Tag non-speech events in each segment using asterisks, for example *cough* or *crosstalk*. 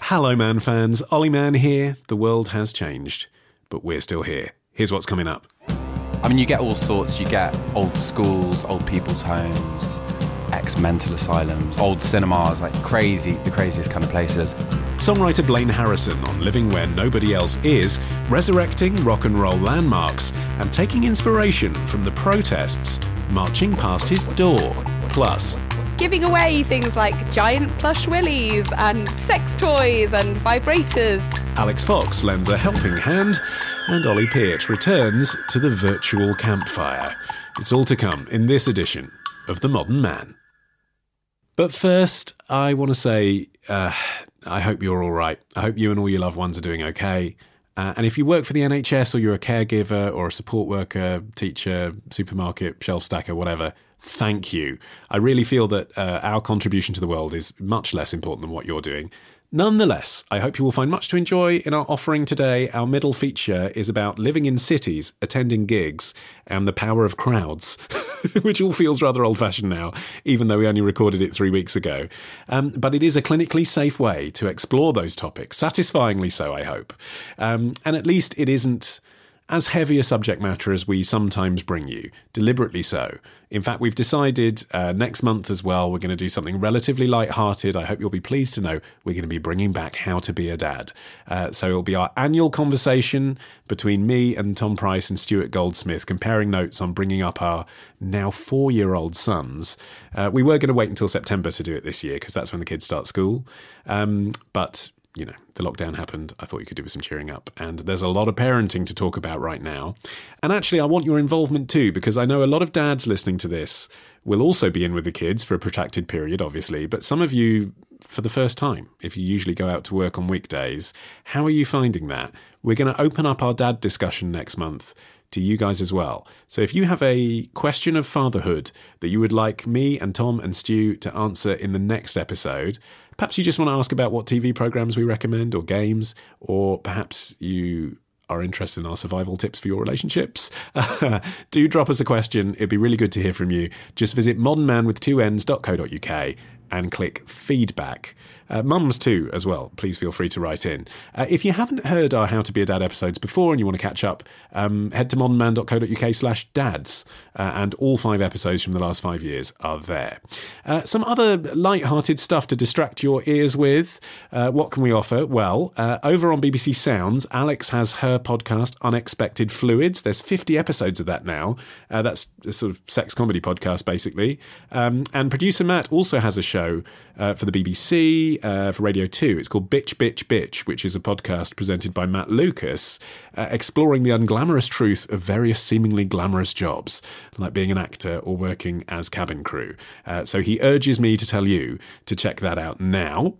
Hello, Man fans. Olly Mann here. The world has changed, but we're still here. Here's what's coming up. I mean, you get all sorts. You get old schools, old people's homes, ex mental asylums, old cinemas, like crazy, the craziest kind of places. Songwriter Blaine Harrison on Living Where Nobody Else Is, resurrecting rock and roll landmarks and taking inspiration from the protests marching past his door. Plus, giving away things like giant plush willies and sex toys and vibrators. Alix Fox lends a helping hand, and Ollie Peart returns to the virtual campfire. It's all to come in this edition of The Modern Mann. But first, I want to say uh, I hope you're all right. I hope you and all your loved ones are doing okay. Uh, and if you work for the NHS or you're a caregiver or a support worker, teacher, supermarket, shelf stacker, whatever, thank you. I really feel that uh, our contribution to the world is much less important than what you're doing. Nonetheless, I hope you will find much to enjoy in our offering today. Our middle feature is about living in cities, attending gigs, and the power of crowds, *laughs* which all feels rather old fashioned now, even though we only recorded it three weeks ago. Um, but it is a clinically safe way to explore those topics, satisfyingly so, I hope. Um, and at least it isn't as heavy a subject matter as we sometimes bring you, deliberately so. In fact, we've decided uh, next month as well, we're going to do something relatively light-hearted. I hope you'll be pleased to know we're going to be bringing back How to Be a Dad. Uh, so it'll be our annual conversation between me and Tom Price and Stuart Goldsmith, comparing notes on bringing up our now four-year-old sons. Uh, we were going to wait until September to do it this year because that's when the kids start school. Um, but you know, the lockdown happened. I thought you could do with some cheering up. And there's a lot of parenting to talk about right now. And actually, I want your involvement too, because I know a lot of dads listening to this will also be in with the kids for a protracted period, obviously. But some of you, for the first time, if you usually go out to work on weekdays, how are you finding that? We're going to open up our dad discussion next month to you guys as well. So if you have a question of fatherhood that you would like me and Tom and Stu to answer in the next episode, Perhaps you just want to ask about what TV programs we recommend or games, or perhaps you are interested in our survival tips for your relationships, *laughs* do drop us a question. It'd be really good to hear from you. Just visit modernman with and click feedback. Uh, mums too, as well. Please feel free to write in. Uh, if you haven't heard our How to Be a Dad episodes before and you want to catch up, um, head to modernmann.co.uk slash dads, uh, and all five episodes from the last five years are there. Uh, some other light-hearted stuff to distract your ears with. Uh, what can we offer? Well, uh, over on BBC Sounds, Alix has her podcast, Unexpected Fluids. There's 50 episodes of that now. that's a sort of sex comedy podcast, basically. Um, and producer Matt also has a show for the BBC, uh, for Radio 2. It's called Bitch, Bitch, Bitch, which is a podcast presented by Matt Lucas, uh, exploring the unglamorous truth of various seemingly glamorous jobs, like being an actor or working as cabin crew. Uh, so he urges me to tell you to check that out now.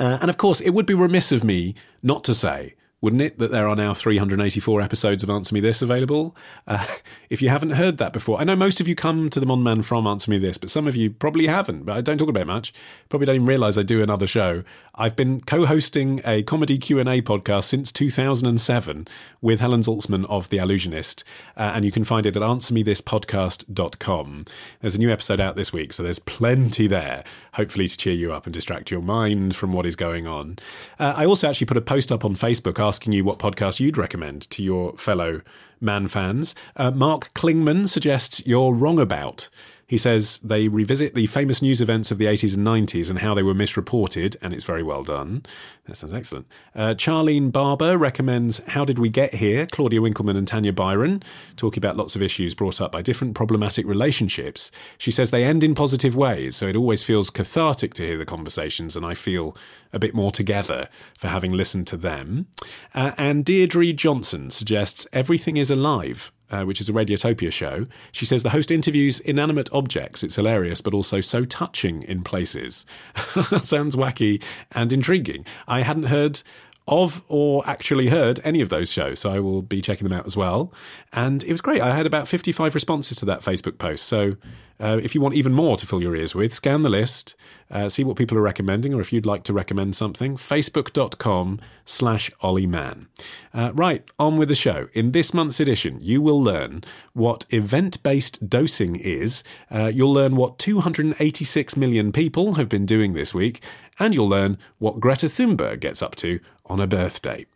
Uh, and of course, it would be remiss of me not to say wouldn't it, that there are now 384 episodes of Answer Me This available? Uh, *laughs* if you haven't heard that before, I know most of you come to the Mon Man from Answer Me This, but some of you probably haven't, but I don't talk about it much. Probably don't even realise I do another show. I've been co-hosting a comedy Q&A podcast since 2007 with Helen Zaltzman of The Allusionist, uh, and you can find it at answermethispodcast.com. There's a new episode out this week, so there's plenty there, hopefully to cheer you up and distract your mind from what is going on. Uh, I also actually put a post up on Facebook asking you what podcast you'd recommend to your fellow man fans. Uh, Mark Klingman suggests You're Wrong About. He says they revisit the famous news events of the 80s and 90s and how they were misreported, and it's very well done. That sounds excellent. Uh, Charlene Barber recommends How Did We Get Here? Claudia Winkleman and Tanya Byron, talking about lots of issues brought up by different problematic relationships. She says they end in positive ways, so it always feels cathartic to hear the conversations, and I feel a bit more together for having listened to them. Uh, and Deirdre Johnson suggests Everything is Alive uh, which is a Radiotopia show. She says the host interviews inanimate objects. It's hilarious, but also so touching in places. *laughs* Sounds wacky and intriguing. I hadn't heard of or actually heard any of those shows. So I will be checking them out as well. And it was great. I had about 55 responses to that Facebook post. So uh, if you want even more to fill your ears with, scan the list, uh, see what people are recommending, or if you'd like to recommend something, facebook.com slash ollyman. Uh, right, on with the show. In this month's edition, you will learn what event-based dosing is, uh, you'll learn what 286 million people have been doing this week, and you'll learn what Greta Thunberg gets up to on a birthday.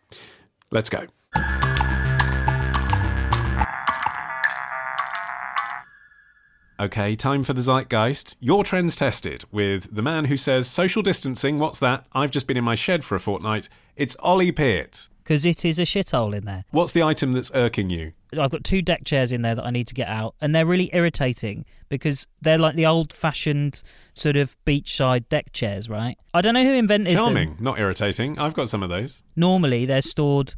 Let's go. Okay, time for the zeitgeist. Your trends tested with the man who says, Social distancing, what's that? I've just been in my shed for a fortnight. It's Ollie Peart. Because it is a shithole in there. What's the item that's irking you? I've got two deck chairs in there that I need to get out, and they're really irritating because they're like the old fashioned sort of beachside deck chairs, right? I don't know who invented Charming, them. not irritating. I've got some of those. Normally, they're stored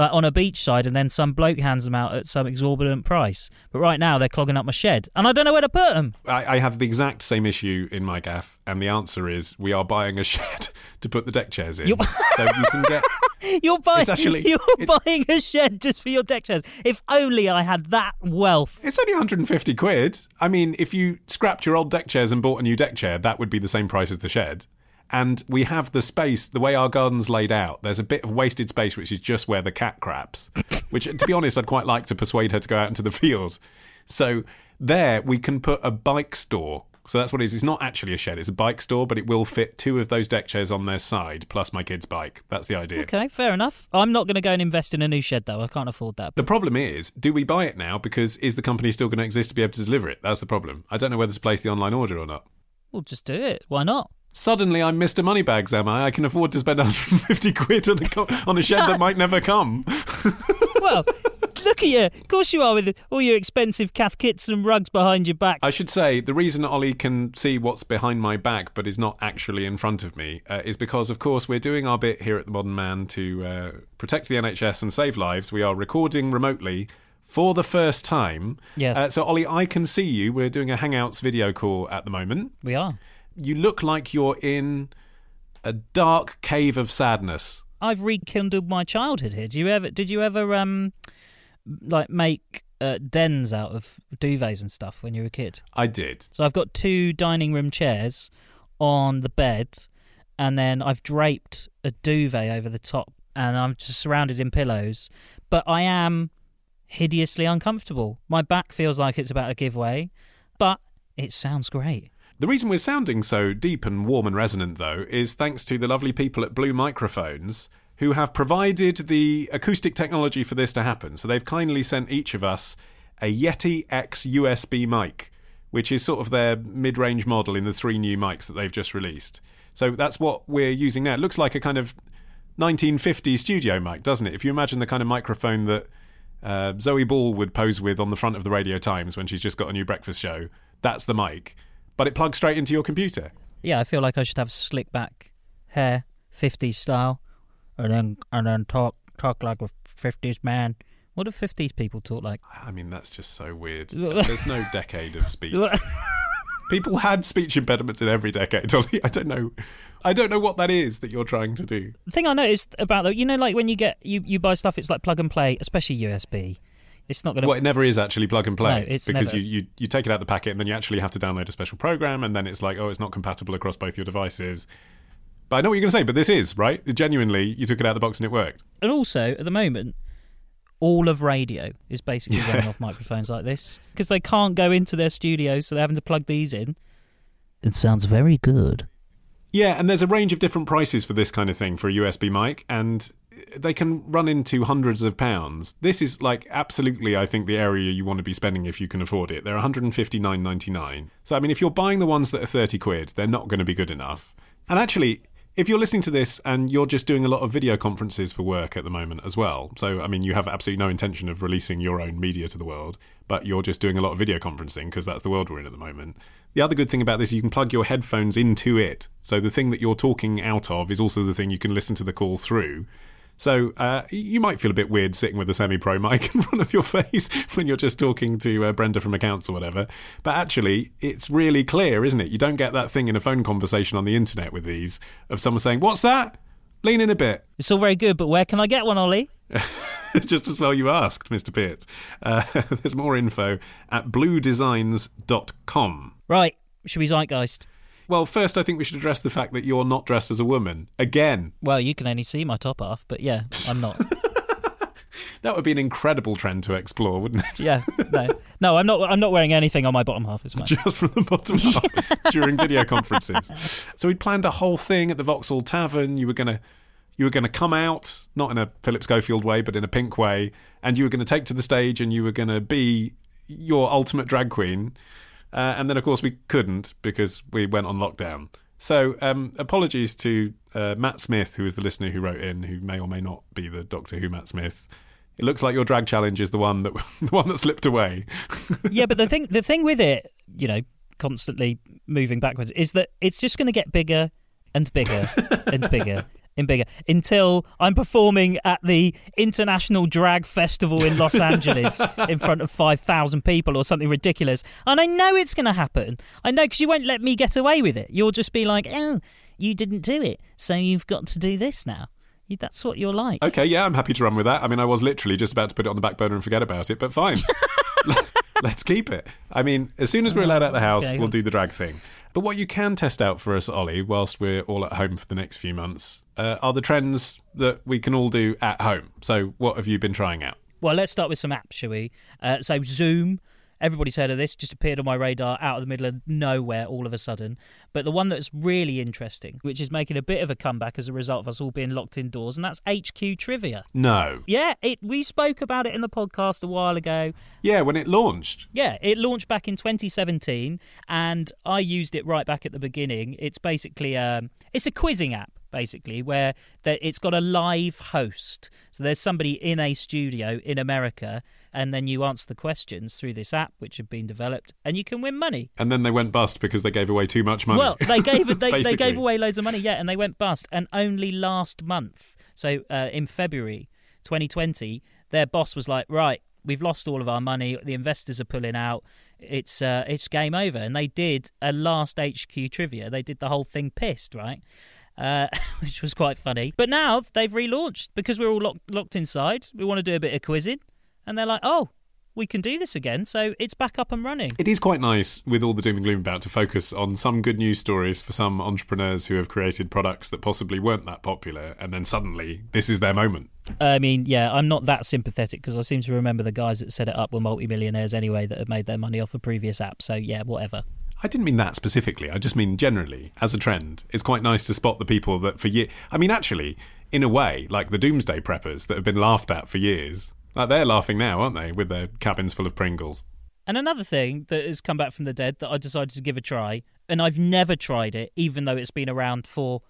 like on a beachside, and then some bloke hands them out at some exorbitant price. But right now, they're clogging up my shed, and I don't know where to put them. I, I have the exact same issue in my gaff, and the answer is we are buying a *laughs* shed to put the deck chairs in. You're- so you can get. *laughs* You're buying, It's actually- you're it's- buying a shed just for your deck chairs. If only I had that wealth. It's only 150 quid. I mean, if you scrapped your old deck chairs and bought a new deck chair, that would be the same price as the shed. And we have the space, the way our garden's laid out, there's a bit of wasted space which is just where the cat craps. *laughs* Which, to be honest, I'd quite like to persuade her to go out into the field. So there we can put a bike store. So that's what it is. It's not actually a shed, it's a bike store, but it will fit two of those deck chairs on their side, plus my kid's bike. That's the idea. Okay, fair enough. I'm not going to go and invest in a new shed though. I can't afford that. The problem is, do we buy it now? Because is the company still going to exist to be able to deliver it? That's the problem. I don't know whether to place the online order or not. We'll just do it. Why not? Suddenly, I'm Mr. Moneybags, am I? I can afford to spend 150 quid on a, co- on a shed that might never come. *laughs* Well, look at you. Of course you are with all your expensive cath kits and rugs behind your back. I should say the reason Ollie can see what's behind my back but is not actually in front of me uh, is because, of course, we're doing our bit here at the Modern Mann to uh, protect the NHS and save lives. We are recording remotely for the first time. Yes. Uh, so, Ollie, I can see you. We're doing a Hangouts video call at the moment. We are. You look like you're in a dark cave of sadness. I've rekindled my childhood here. Do you ever? Did you ever um, like make uh, dens out of duvets and stuff when you were a kid? I did. So I've got two dining room chairs on the bed, and then I've draped a duvet over the top, and I'm just surrounded in pillows. But I am hideously uncomfortable. My back feels like it's about to give way, but it sounds great. The reason we're sounding so deep and warm and resonant, though, is thanks to the lovely people at Blue Microphones who have provided the acoustic technology for this to happen. So they've kindly sent each of us a Yeti X USB mic, which is sort of their mid range model in the three new mics that they've just released. So that's what we're using now. It looks like a kind of 1950s studio mic, doesn't it? If you imagine the kind of microphone that uh, Zoe Ball would pose with on the front of the Radio Times when she's just got a new breakfast show, that's the mic. But it plugs straight into your computer. Yeah, I feel like I should have slick back hair, 50s style, and then and then talk talk like a 50s man. What do 50s people talk like? I mean, that's just so weird. *laughs* There's no decade of speech. *laughs* People had speech impediments in every decade. *laughs* I don't know. I don't know what that is that you're trying to do. The thing I noticed about that, you know, like when you get you, you buy stuff, it's like plug and play, especially USB. It's not going to. Well, it never is actually plug and play No, it's because never. you, you you take it out of the packet and then you actually have to download a special program and then it's like, oh, it's not compatible across both your devices. But I know what you're going to say. But this is right. Genuinely, you took it out of the box and it worked. and also, at the moment, all of radio is basically *laughs* running off microphones like this because they can't go into their studios, so they're having to plug these in. It sounds very good. Yeah, and there's a range of different prices for this kind of thing for a USB mic, and they can run into hundreds of pounds. This is like absolutely, I think, the area you want to be spending if you can afford it. They're 159.99. So I mean, if you're buying the ones that are 30 quid, they're not going to be good enough. And actually, if you're listening to this and you're just doing a lot of video conferences for work at the moment as well, so I mean, you have absolutely no intention of releasing your own media to the world, but you're just doing a lot of video conferencing because that's the world we're in at the moment. The other good thing about this, you can plug your headphones into it. So the thing that you're talking out of is also the thing you can listen to the call through. So uh, you might feel a bit weird sitting with a semi-pro mic *laughs* in front of your face when you're just talking to uh, Brenda from accounts or whatever. But actually, it's really clear, isn't it? You don't get that thing in a phone conversation on the internet with these of someone saying, "What's that?" Lean in a bit. It's all very good, but where can I get one, Ollie? *laughs* Just as well you asked, Mr. Peart. Uh, *laughs* there's more info at bluedesigns.com. Right, should we zeitgeist? Well, first, I think we should address the fact that you're not dressed as a woman. Again. Well, you can only see my top half, but yeah, I'm not. *laughs* that would be an incredible trend to explore, wouldn't it? yeah, no, no, I'm not. I'm not wearing anything on my bottom half. as fine. *laughs* Just from the bottom half *laughs* during video conferences. So we'd planned a whole thing at the Vauxhall Tavern. You were gonna, you were gonna come out not in a Philip Schofield way, but in a pink way, and you were going to take to the stage, and you were going to be your ultimate drag queen. Uh, and then, of course, we couldn't because we went on lockdown. So, um, apologies to uh, Matt Smith, who is the listener who wrote in, who may or may not be the Doctor Who Matt Smith. It looks like your drag challenge is the one that *laughs* the one that slipped away. *laughs* yeah, but the thing the thing with it, you know, constantly moving backwards, is that it's just going to get bigger and bigger and bigger *laughs* in bigger until I'm performing at the International Drag Festival in Los Angeles in front of 5,000 people or something ridiculous. And I know it's going to happen. I know because you won't let me get away with it. You'll just be like, oh, you didn't do it. So you've got to do this now. That's what you're like. Okay, yeah, I'm happy to run with that. I mean, I was literally just about to put it on the back burner and forget about it, but fine. *laughs* *laughs* Let's keep it. I mean, as soon as we're allowed out of the house, Okay. we'll do the drag thing. But what you can test out for us, Ollie, whilst we're all at home for the next few months, uh, are the trends that we can all do at home. So, what have you been trying out? Well, let's start with some apps, shall we? Uh, so Zoom, everybody's heard of this, just appeared on my radar out of the middle of nowhere all of a sudden. But the one that's really interesting, which is making a bit of a comeback as a result of us all being locked indoors, and that's HQ Trivia. No. Yeah, it we spoke about it in the podcast a while ago. Yeah, when it launched. Yeah, it launched back in 2017, and I used it right back at the beginning. It's basically um, it's a quizzing app, basically, where it's got a live host. So there's somebody in a studio in America, and then you answer the questions through this app, which had been developed, and you can win money. And then they went bust because they gave away too much money. Well, they gave *laughs* they, they gave away loads of money, yeah, and they went bust. And only last month, so uh, in February 2020, their boss was like, "Right, we've lost all of our money. The investors are pulling out. It's uh, it's game over." And they did a last HQ trivia. They did the whole thing pissed, right? Uh, *laughs* which was quite funny. But now they've relaunched because we're all locked, locked inside. We want to do a bit of quizzing, and they're like, "Oh, we can do this again." So it's back up and running. It is quite nice with all the doom and gloom about to focus on some good news stories for some entrepreneurs who have created products that possibly weren't that popular, and then suddenly this is their moment. I mean, yeah, I'm not that sympathetic because I seem to remember the guys that set it up were multimillionaires anyway that had made their money off a previous app. So yeah, whatever. I didn't mean that specifically. I just mean generally, as a trend, it's quite nice to spot the people that for years. I mean, actually, in a way, like the doomsday preppers that have been laughed at for years. Like they're laughing now, aren't they, with their cabins full of Pringles? And another thing that has come back from the dead that I decided to give a try, and I've never tried it, even though it's been around for,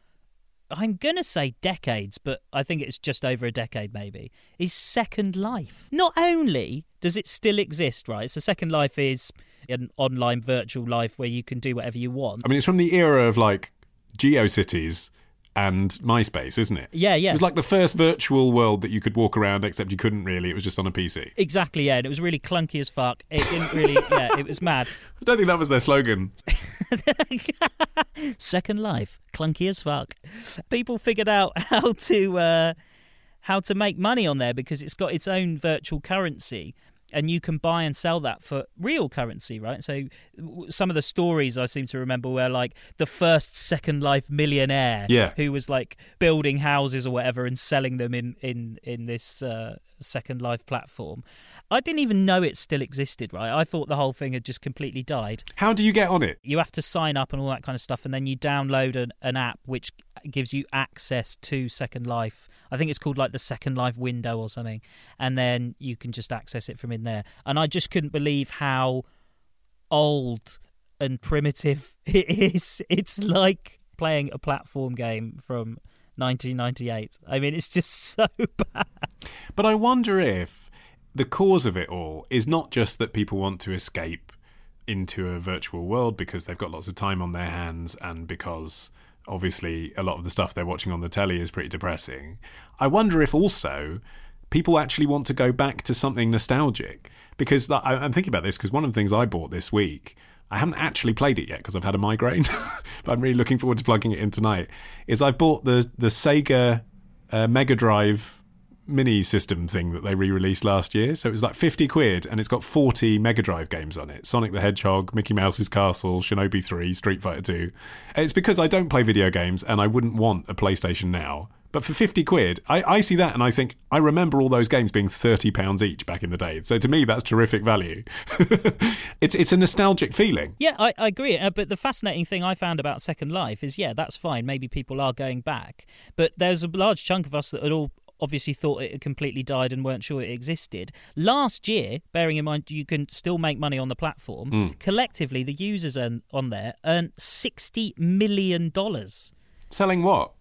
I'm going to say decades, but I think it's just over a decade maybe, is Second Life. Not only does it still exist, right? So Second Life is an online virtual life where you can do whatever you want. I mean, it's from the era of like GeoCities and MySpace, isn't it? Yeah, yeah. It was like the first virtual world that you could walk around, except you couldn't really. It was just on a PC. Exactly, yeah, and it was really clunky as fuck. It didn't really, *laughs* yeah, it was mad. I don't think that was their slogan. *laughs* Second Life, clunky as fuck. People figured out *laughs* how to uh, how to make money on there because it's got its own virtual currency, and you can buy and sell that for real currency, right? So some of the stories I seem to remember were like the first Second Life millionaire, Yeah. who was like building houses or whatever and selling them in in in this uh, Second Life platform. I didn't even know it still existed, right? I thought the whole thing had just completely died. How do you get on it? You have to sign up and all that kind of stuff, and then you download an, an app which gives you access to Second Life. I think it's called like the Second Life window or something, and then you can just access it from in there. And I just couldn't believe how old and primitive *laughs* it is. It's like playing a platform game from 1998. I mean, it's just *laughs* so bad. But I wonder if the cause of it all is not just that people want to escape into a virtual world because they've got lots of time on their hands and because obviously a lot of the stuff they're watching on the telly is pretty depressing. I wonder if also people actually want to go back to something nostalgic because I'm thinking about this because one of the things I bought this week. I haven't actually played it yet because I've had a migraine, *laughs* but I'm really looking forward to plugging it in tonight. Is I've bought the the Sega uh, Mega Drive mini system thing that they re-released last year. So it was like 50 quid and it's got 40 Mega Drive games on it. Sonic the Hedgehog, Mickey Mouse's Castle, Shinobi 3, Street Fighter 2. It's because I don't play video games and I wouldn't want a PlayStation now. But for 50 quid, I, I see that and I think, I remember all those games being £30 each back in the day. So to me, that's terrific value. *laughs* it's, it's a nostalgic feeling. Yeah, I, I agree. Uh, but the fascinating thing I found about Second Life is, yeah, that's fine. Maybe people are going back, but there's a large chunk of us that had all obviously thought it had completely died and weren't sure it existed. Last year, bearing in mind you can still make money on the platform, collectively the users earn, on there earned sixty million dollars. Selling what?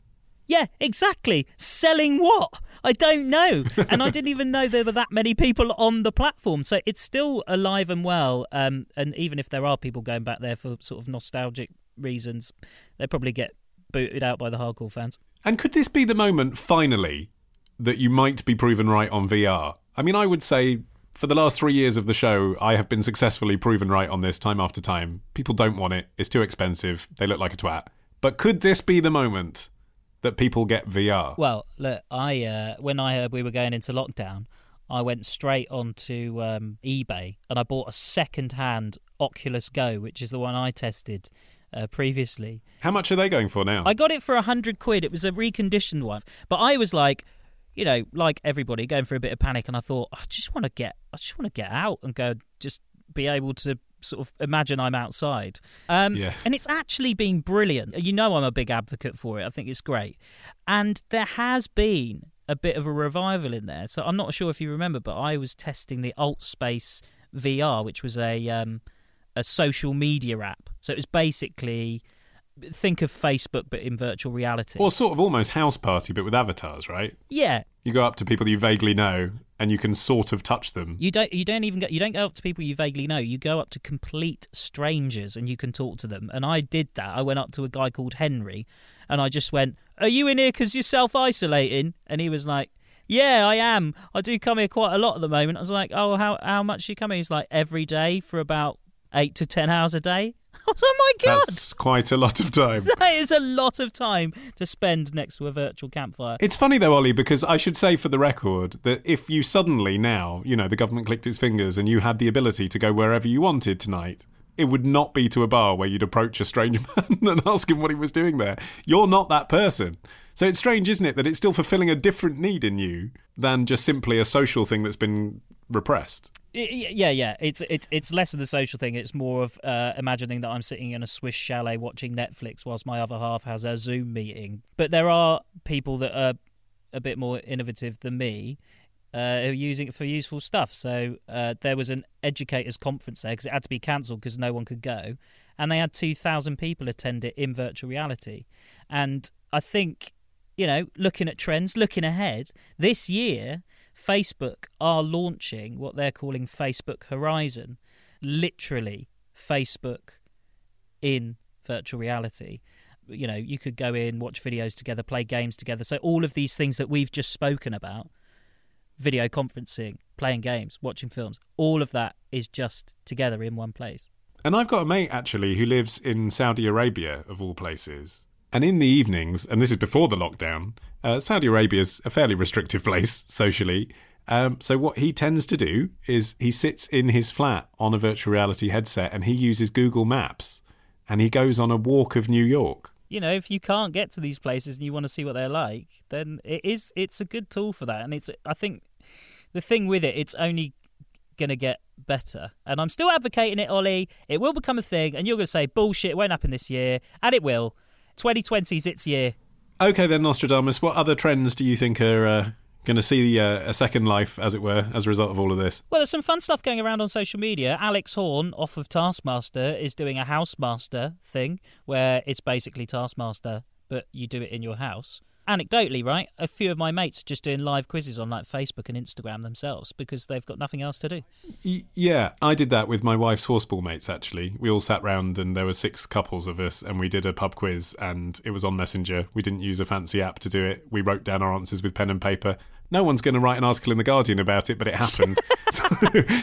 Yeah, exactly. Selling what? I don't know. *laughs* and I didn't even know there were that many people on the platform. So it's still alive and well. Um, and even if there are people going back there for sort of nostalgic reasons, they probably get booted out by the hardcore fans. And could this be the moment, finally, that you might be proven right on VR? I mean, I would say for the last three years of the show, I have been successfully proven right on this time after time. People don't want it, it's too expensive, they look like a twat. But could this be the moment that people get VR? Well, look, I uh, when I heard we were going into lockdown, I went straight onto um, eBay and I bought a second-hand Oculus Go, which is the one I tested uh, previously. How much are they going for now? I got it for a hundred quid. It was a reconditioned one, but I was like, you know, like everybody, going through a bit of panic, and I thought, I just want to get, I just want to get out and go, just be able to sort of imagine I'm outside. Um, Yeah. And it's actually been brilliant. You know, I'm a big advocate for it. I think it's great, and there has been a bit of a revival in there. So I'm not sure if you remember, but I was testing the Alt Space VR, which was a um, a social media app. So it was basically think of Facebook but in virtual reality. or sort of almost house party, but with avatars, right? yeah, You go up to people you vaguely know and you can sort of touch them. you don't you don't even go, you don't go up to people you vaguely know. You go up to complete strangers and you can talk to them. And I did that. I went up to a guy called Henry, and I just went, "Are you in here because you're self isolating?" And he was like. Yeah, I am. I do come here quite a lot at the moment. I was like, "Oh, how how much you coming?" He's like, "Every day for about eight to ten hours a day." *laughs* "Oh my god!" That's quite a lot of time. *laughs* That is a lot of time to spend next to a virtual campfire. It's funny though, Ollie, because I should say for the record that if you suddenly now, you know, the government clicked its fingers and you had the ability to go wherever you wanted tonight, it would not be to a bar where you'd approach a strange *laughs* man and ask him what he was doing there. You're not that person. So it's strange, isn't it, that it's still fulfilling a different need in you than just simply a social thing that's been repressed. Yeah, yeah. It's it's it's less of the social thing. It's more of uh, imagining that I'm sitting in a Swiss chalet watching Netflix whilst my other half has a Zoom meeting. But there are people that are a bit more innovative than me. Uh, who are using it for useful stuff. So uh, there was an educators conference there because it had to be cancelled because no one could go, and they had two thousand people attend it in virtual reality. And I think, you know, looking at trends, looking ahead, this year Facebook are launching what they're calling Facebook Horizon, literally Facebook in virtual reality. You know, you could go in, watch videos together, play games together. So all of these things that we've just spoken about, video conferencing, playing games, watching films, all of that is just together in one place. And I've got a mate actually who lives in Saudi Arabia, of all places. And in the evenings, and this is before the lockdown, uh, Saudi Arabia is a fairly restrictive place socially. Um, so what he tends to do is he sits in his flat on a virtual reality headset and he uses Google Maps and he goes on a walk of New York. You know, if you can't get to these places and you want to see what they're like, then it is it's a good tool for that. And it's I think the thing with it, it's only to get better. And I'm still advocating it, Ollie. It will become a thing, and you're to say, bullshit, it won't happen this year. And it will. 2020 is its year. Okay, then, Nostradamus, what other trends do you think are uh, going to see uh, a second life, as it were, as a result of all of this? Well, there's some fun stuff going around on social media. Alex Horne, off of Taskmaster, is doing a Housemaster thing where it's basically Taskmaster, but you do it in your house anecdotally, right, a few of my mates are just doing live quizzes on like Facebook and Instagram themselves because they've got nothing else to do. Yeah, I did that with my wife's horseball mates. Actually, we all sat round and there were six couples of us, and we did a pub quiz, and it was on Messenger. We didn't use a fancy app to do it. We wrote down our answers with pen and paper. No one's going to write an article in the Guardian about it, but it happened. *laughs* *laughs* so,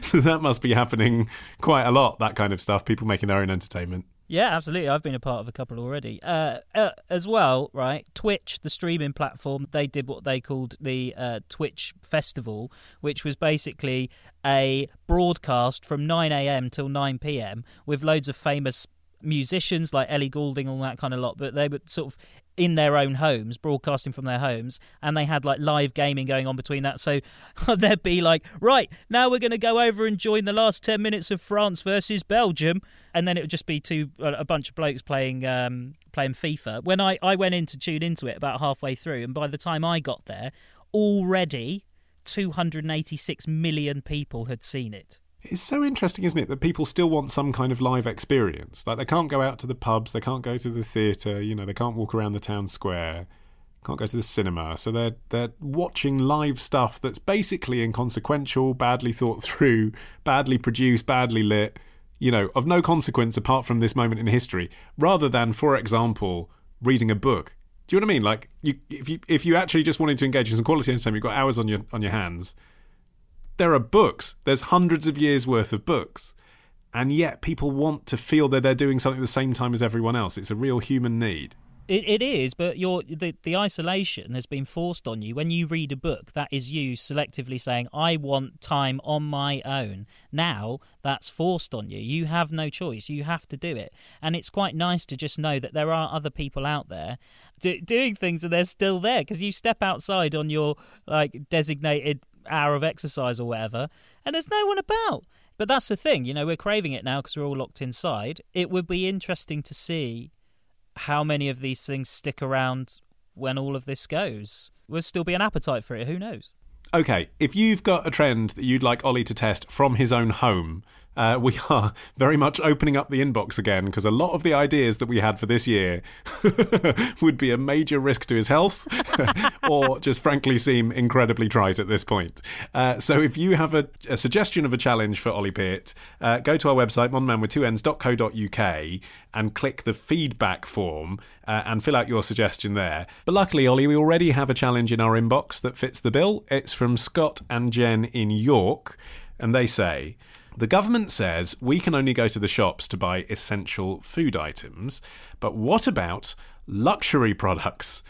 so that must be happening quite a lot. That kind of stuff. People making their own entertainment. Yeah, absolutely. I've been a part of a couple already. Uh, uh, as well, right? Twitch, the streaming platform, they did what they called the uh, Twitch Festival, which was basically a broadcast from 9 a.m. till 9 p.m. with loads of famous musicians like Ellie Goulding, and all that kind of lot, but they were sort of in their own homes, broadcasting from their homes, and they had like live gaming going on between that. So *laughs* there'd be like, right, now we're going to go over and join the last 10 minutes of France versus Belgium. And then it would just be two, a bunch of blokes playing um, playing FIFA. When I, I went in to tune into it about halfway through, and by the time I got there, already 286 million people had seen it. It's so interesting, isn't it, that people still want some kind of live experience. Like they can't go out to the pubs, they can't go to the theatre, you know, they can't walk around the town square, can't go to the cinema. So they're they're watching live stuff that's basically inconsequential, badly thought through, badly produced, badly lit, you know, of no consequence apart from this moment in history, rather than, for example, reading a book. Do you know what I mean? Like you, if you if you actually just wanted to engage in some quality entertainment, you've got hours on your on your hands there are books. There's hundreds of years worth of books. And yet people want to feel that they're doing something at the same time as everyone else. It's a real human need. It, it is, but your the, the isolation has been forced on you. When you read a book, that is you selectively saying, I want time on my own. Now that's forced on you. You have no choice. You have to do it. And it's quite nice to just know that there are other people out there do, doing things and they're still there because you step outside on your like designated hour of exercise or whatever, and there's no one about. But that's the thing, you know, we're craving it now because we're all locked inside. It would be interesting to see how many of these things stick around when all of this goes. Will still be an appetite for it, who knows? Okay, if you've got a trend that you'd like Ollie to test from his own home, uh, we *laughs* are very much opening up the inbox again because a lot of the ideas that we had for this year *laughs* would be a major risk to his health *laughs* or just frankly seem incredibly trite at this point. Uh, so if you have a, a, suggestion of a challenge for Ollie Peart, uh, go to our website, modernmanwith2ends.co.uk and click the feedback form uh, and fill out your suggestion there. But luckily, Ollie, we already have a challenge in our inbox that fits the bill. It's from Scott and Jen in York, and they say, the government says we can only go to the shops to buy essential food items, but what about luxury products?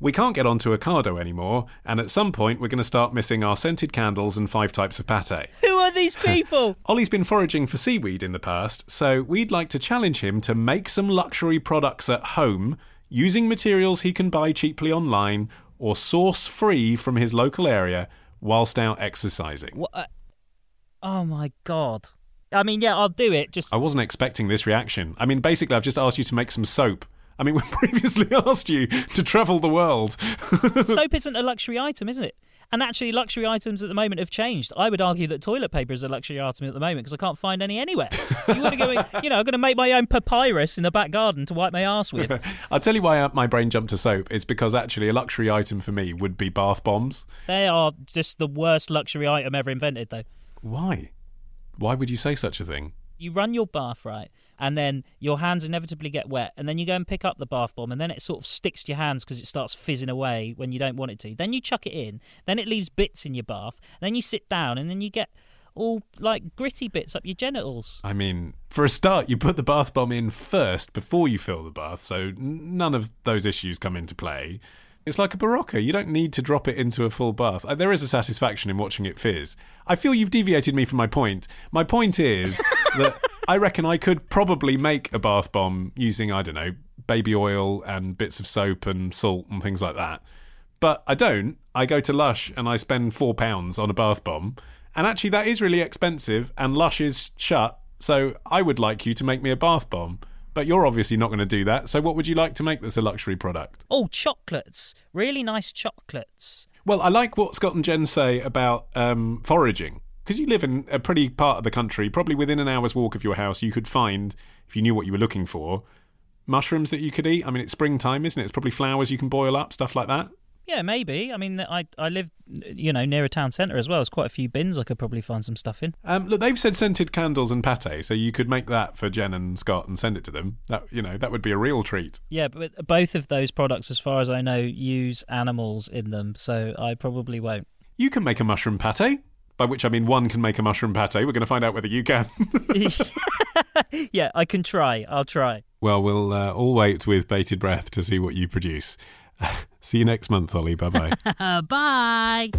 We can't get onto Ocado anymore, and at some point we're going to start missing our scented candles and five types of pate. *laughs* Who are these *laughs* people? Ollie's been foraging for seaweed in the past, so we'd like to challenge him to make some luxury products at home using materials he can buy cheaply online or source free from his local area whilst out exercising. What? Uh, Oh my god. I mean, yeah, I'll do it. Just I wasn't expecting this reaction. I mean, basically, I've just asked you to make some soap. I mean, *laughs* we previously *laughs* asked you to travel the world. *laughs* soap isn't a luxury item, isn't it? And actually, luxury items at the moment have changed. I would argue that toilet paper is a luxury item at the moment because I can't find any anywhere. You want to go? you know, I'm going to make my own papyrus in the back garden to wipe my ass with. I'll tell you why uh, my brain jumped to soap. It's because actually, a luxury item for me would be bath bombs. They are just the worst luxury item ever invented, though. Why? Why would you say such a thing? You run your bath right, and then your hands inevitably get wet, and then you go and pick up the bath bomb, and then it sort of sticks to your hands because it starts fizzing away when you don't want it to. Then you chuck it in, then it leaves bits in your bath, then you sit down, and then you get all like gritty bits up your genitals. I mean, for a start, you put the bath bomb in first before you fill the bath, so none of those issues come into play. It's like a Berocca. You don't need to drop it into a full bath. Uh, there is a satisfaction in watching it fizz. I feel you've deviated me from my point. My point is *laughs* that I reckon I could probably make a bath bomb using, I don't know, baby oil and bits of soap and salt and things like that. but I don't. I go to Lush and I spend four pounds on a bath bomb, and actually that is really expensive. And Lush is shut, so I would like you to make me a bath bomb. But you're obviously not going to do that. So what would you like to make that's a luxury product? Oh, chocolates. Really nice chocolates. Well, I like what Scott and Jen say about um, foraging. Because you live in a pretty part of the country, probably within an hour's walk of your house, you could find, if you knew what you were looking for, mushrooms that you could eat. I mean, it's springtime, isn't it? It's probably flowers you can boil up, stuff like that. Yeah, maybe. I mean, I I live, you know, near a town centre as well. There's quite a few bins I could probably find some stuff in. Um, look, they've said scented candles and pate, so you could make that for Jen and Scott and send it to them. That you know, that would be a real treat. Yeah, but both of those products, as far as I know, use animals in them, so I probably won't. You can make a mushroom pate. By which I mean one can make a mushroom pate. We're going to find out whether you can. *laughs* *laughs* yeah, I can try. I'll try. Well, we'll uh, all wait with bated breath to see what you produce. *laughs* see you next month, Ollie. Bye bye. *laughs* Bye.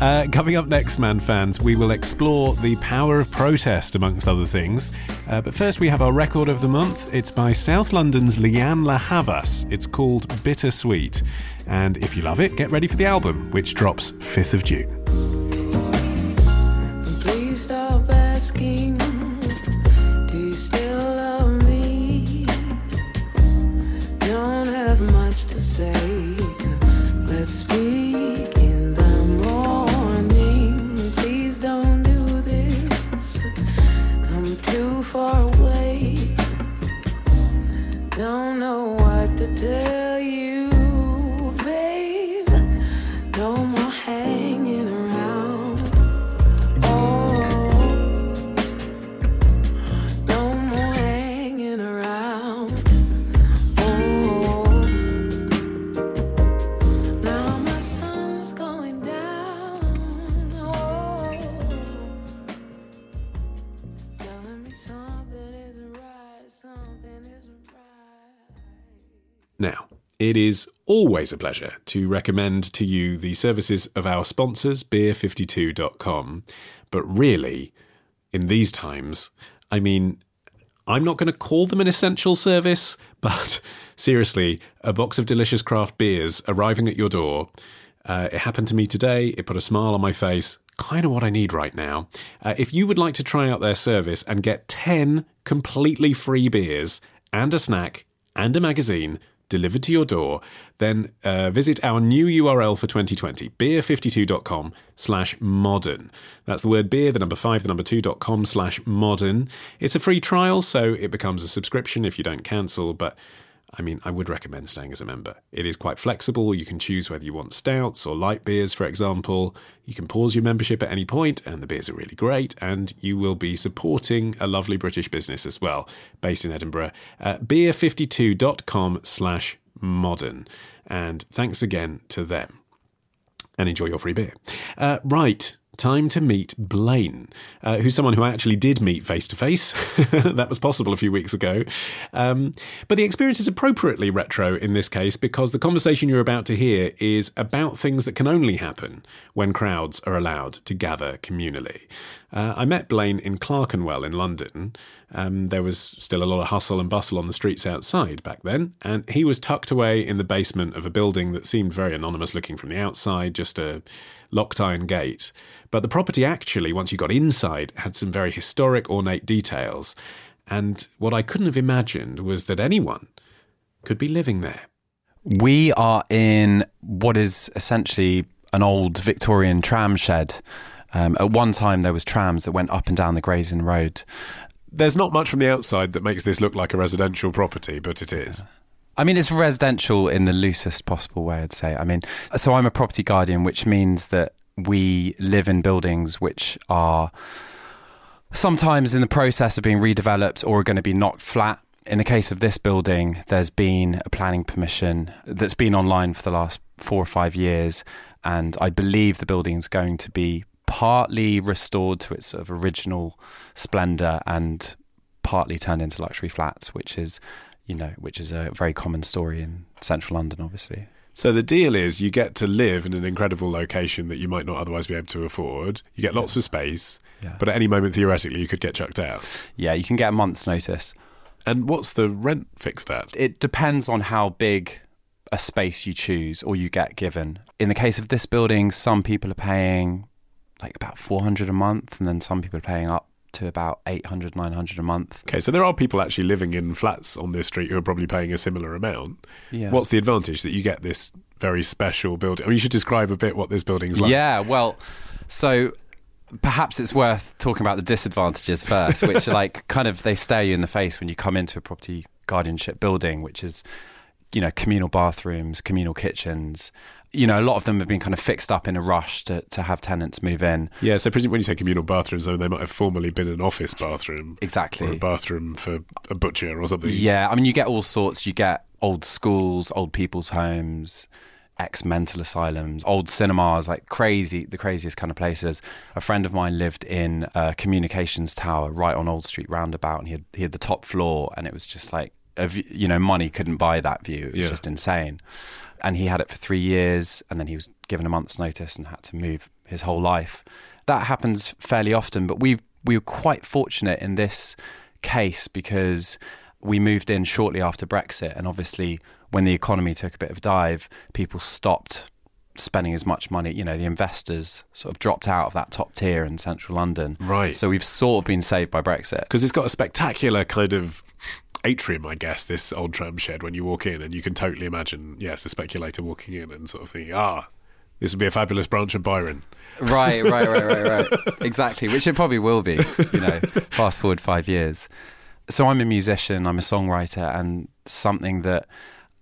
Uh, coming up next, Man fans, we will explore the power of protest, amongst other things. Uh, but first, we have our record of the month. It's by South London's Lianne La Havas. It's called Bittersweet. And if you love it, get ready for the album, which drops 5th of June. Now, it is always a pleasure to recommend to you the services of our sponsors, beer52.com. But really, in these times, I mean, I'm not going to call them an essential service, *laughs* but seriously, a box of delicious craft beers arriving at your door. Uh, it happened to me today. It put a smile on my face. Kind of what I need right now. Uh, if you would like to try out their service and get 10 completely free beers and a snack and a magazine delivered to your door, then uh, visit our new URL for 2020, beer52.com slash modern. That's the word beer, the number five, the number two.com slash modern. It's a free trial, so it becomes a subscription if you don't cancel, but I mean, I would recommend staying as a member. It is quite flexible. You can choose whether you want stouts or light beers, for example. You can pause your membership at any point, and the beers are really great. And you will be supporting a lovely British business as well, based in Edinburgh. Uh, beer52.com slash modern. And thanks again to them. And enjoy your free beer. Uh, right time to meet Blaine, uh, who's someone who I actually did meet face to face. That was possible a few weeks ago. Um, but the experience is appropriately retro in this case because the conversation you're about to hear is about things that can only happen when crowds are allowed to gather communally. Uh, I met Blaine in Clerkenwell in London. Um, there was still a lot of hustle and bustle on the streets outside back then, and he was tucked away in the basement of a building that seemed very anonymous looking from the outside, just a locked iron gate. But the property actually, once you got inside, had some very historic, ornate details. And what I couldn't have imagined was that anyone could be living there. We are in what is essentially an old Victorian tram shed. Um, at one time, there was trams that went up and down the Gray's Inn Road. There's not much from the outside that makes this look like a residential property, but it is. I mean, it's residential in the loosest possible way, I'd say. I mean, so I'm a property guardian, which means that we live in buildings which are sometimes in the process of being redeveloped or are going to be knocked flat. In the case of this building, there's been a planning permission that's been online for the last four or five years, and I believe the building's going to be partly restored to its sort of original splendour and partly turned into luxury flats, which is, you know, which is a very common story in central London, obviously. So the deal is you get to live in an incredible location that you might not otherwise be able to afford. You get lots of space, Yeah. but at any moment theoretically you could get chucked out. Yeah, you can get a month's notice. And what's the rent fixed at? It depends on how big a space you choose or you get given. In the case of this building, some people are paying like about 400 a month, and then some people are paying up to about 800, 900 a month. Okay, so there are people actually living in flats on this street who are probably paying a similar amount. Yeah. What's the advantage that you get this very special building? I mean, you should describe a bit what this building's like. Yeah, well, so perhaps it's worth talking about the disadvantages first, which are *laughs* like kind of they stare you in the face when you come into a property guardianship building, which is you know communal bathrooms, communal kitchens. You know, a lot of them have been kind of fixed up in a rush to, to have tenants move in. Yeah, so when you say communal bathrooms, though, they might have formerly been an office bathroom. Exactly. Or a bathroom for a butcher or something. Yeah, I mean, you get all sorts. You get old schools, old people's homes, ex mental asylums, old cinemas, like crazy, the craziest kind of places. A friend of mine lived in a communications tower right on Old Street Roundabout, and he had, he had the top floor, and it was just like, you know, money couldn't buy that view. It was Yeah. just insane. And he had it for three years, and then he was given a month's notice and had to move his whole life. That happens fairly often, but we we were quite fortunate in this case because we moved in shortly after Brexit, and obviously when the economy took a bit of a dive, people stopped spending as much money. You know, the investors sort of dropped out of that top tier in central London. Right. So we've sort of been saved by Brexit. Because it's got a spectacular kind of atrium, I guess, this old tram shed when you walk in, and you can totally imagine, yes, a speculator walking in and sort of thinking, ah, this would be a fabulous branch of Byron. Right, right, right, right, right. *laughs* exactly, which it probably will be, you know, fast forward five years. So I'm a musician, I'm a songwriter, and something that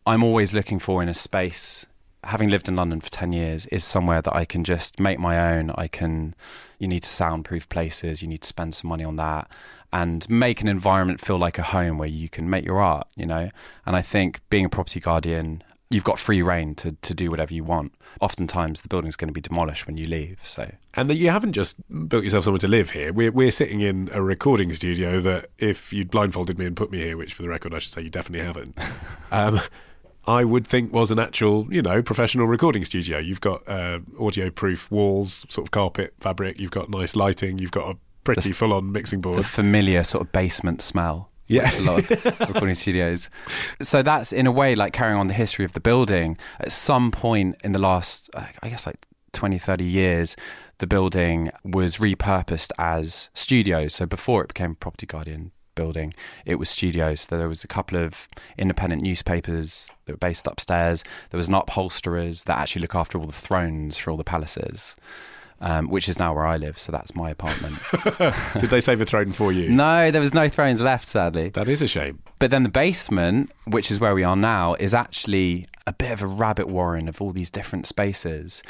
I'm always looking for in a space, having lived in London for 10 years, is somewhere that I can just make my own. I can, you need to soundproof places, you need to spend some money on that, and make an environment feel like a home where you can make your art, you know? And I think being a property guardian, you've got free reign to, to do whatever you want. Oftentimes, the building's going to be demolished when you leave. So, And that you haven't just built yourself somewhere to live here. We're, we're sitting in a recording studio that, if you'd blindfolded me and put me here, which for the record I should say you definitely haven't, *laughs* um, I would think was an actual, you know, professional recording studio. You've got uh, audio proof walls, sort of carpet fabric, you've got nice lighting, you've got a pretty full on mixing board. the familiar sort of basement smell. Yeah. a lot of *laughs* recording studios. So that's in a way like carrying on the history of the building. At some point in the last, uh, I guess, like 20, 30 years, the building was repurposed as studios. So before it became Property Guardian building, it was studios. So there was a couple of independent newspapers that were based upstairs. There was an upholsterers that actually look after all the thrones for all the palaces. Um, which is now where I live, so that's my apartment. *laughs* Did they save a throne for you? no, there was no thrones left, sadly. That is a shame. But then the basement, which is where we are now, is actually a bit of a rabbit warren of all these different spaces.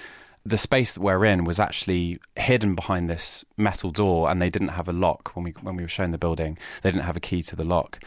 The space that we're in was actually hidden behind this metal door, and they didn't have a lock when we when we were shown the building. They didn't have a key to the lock,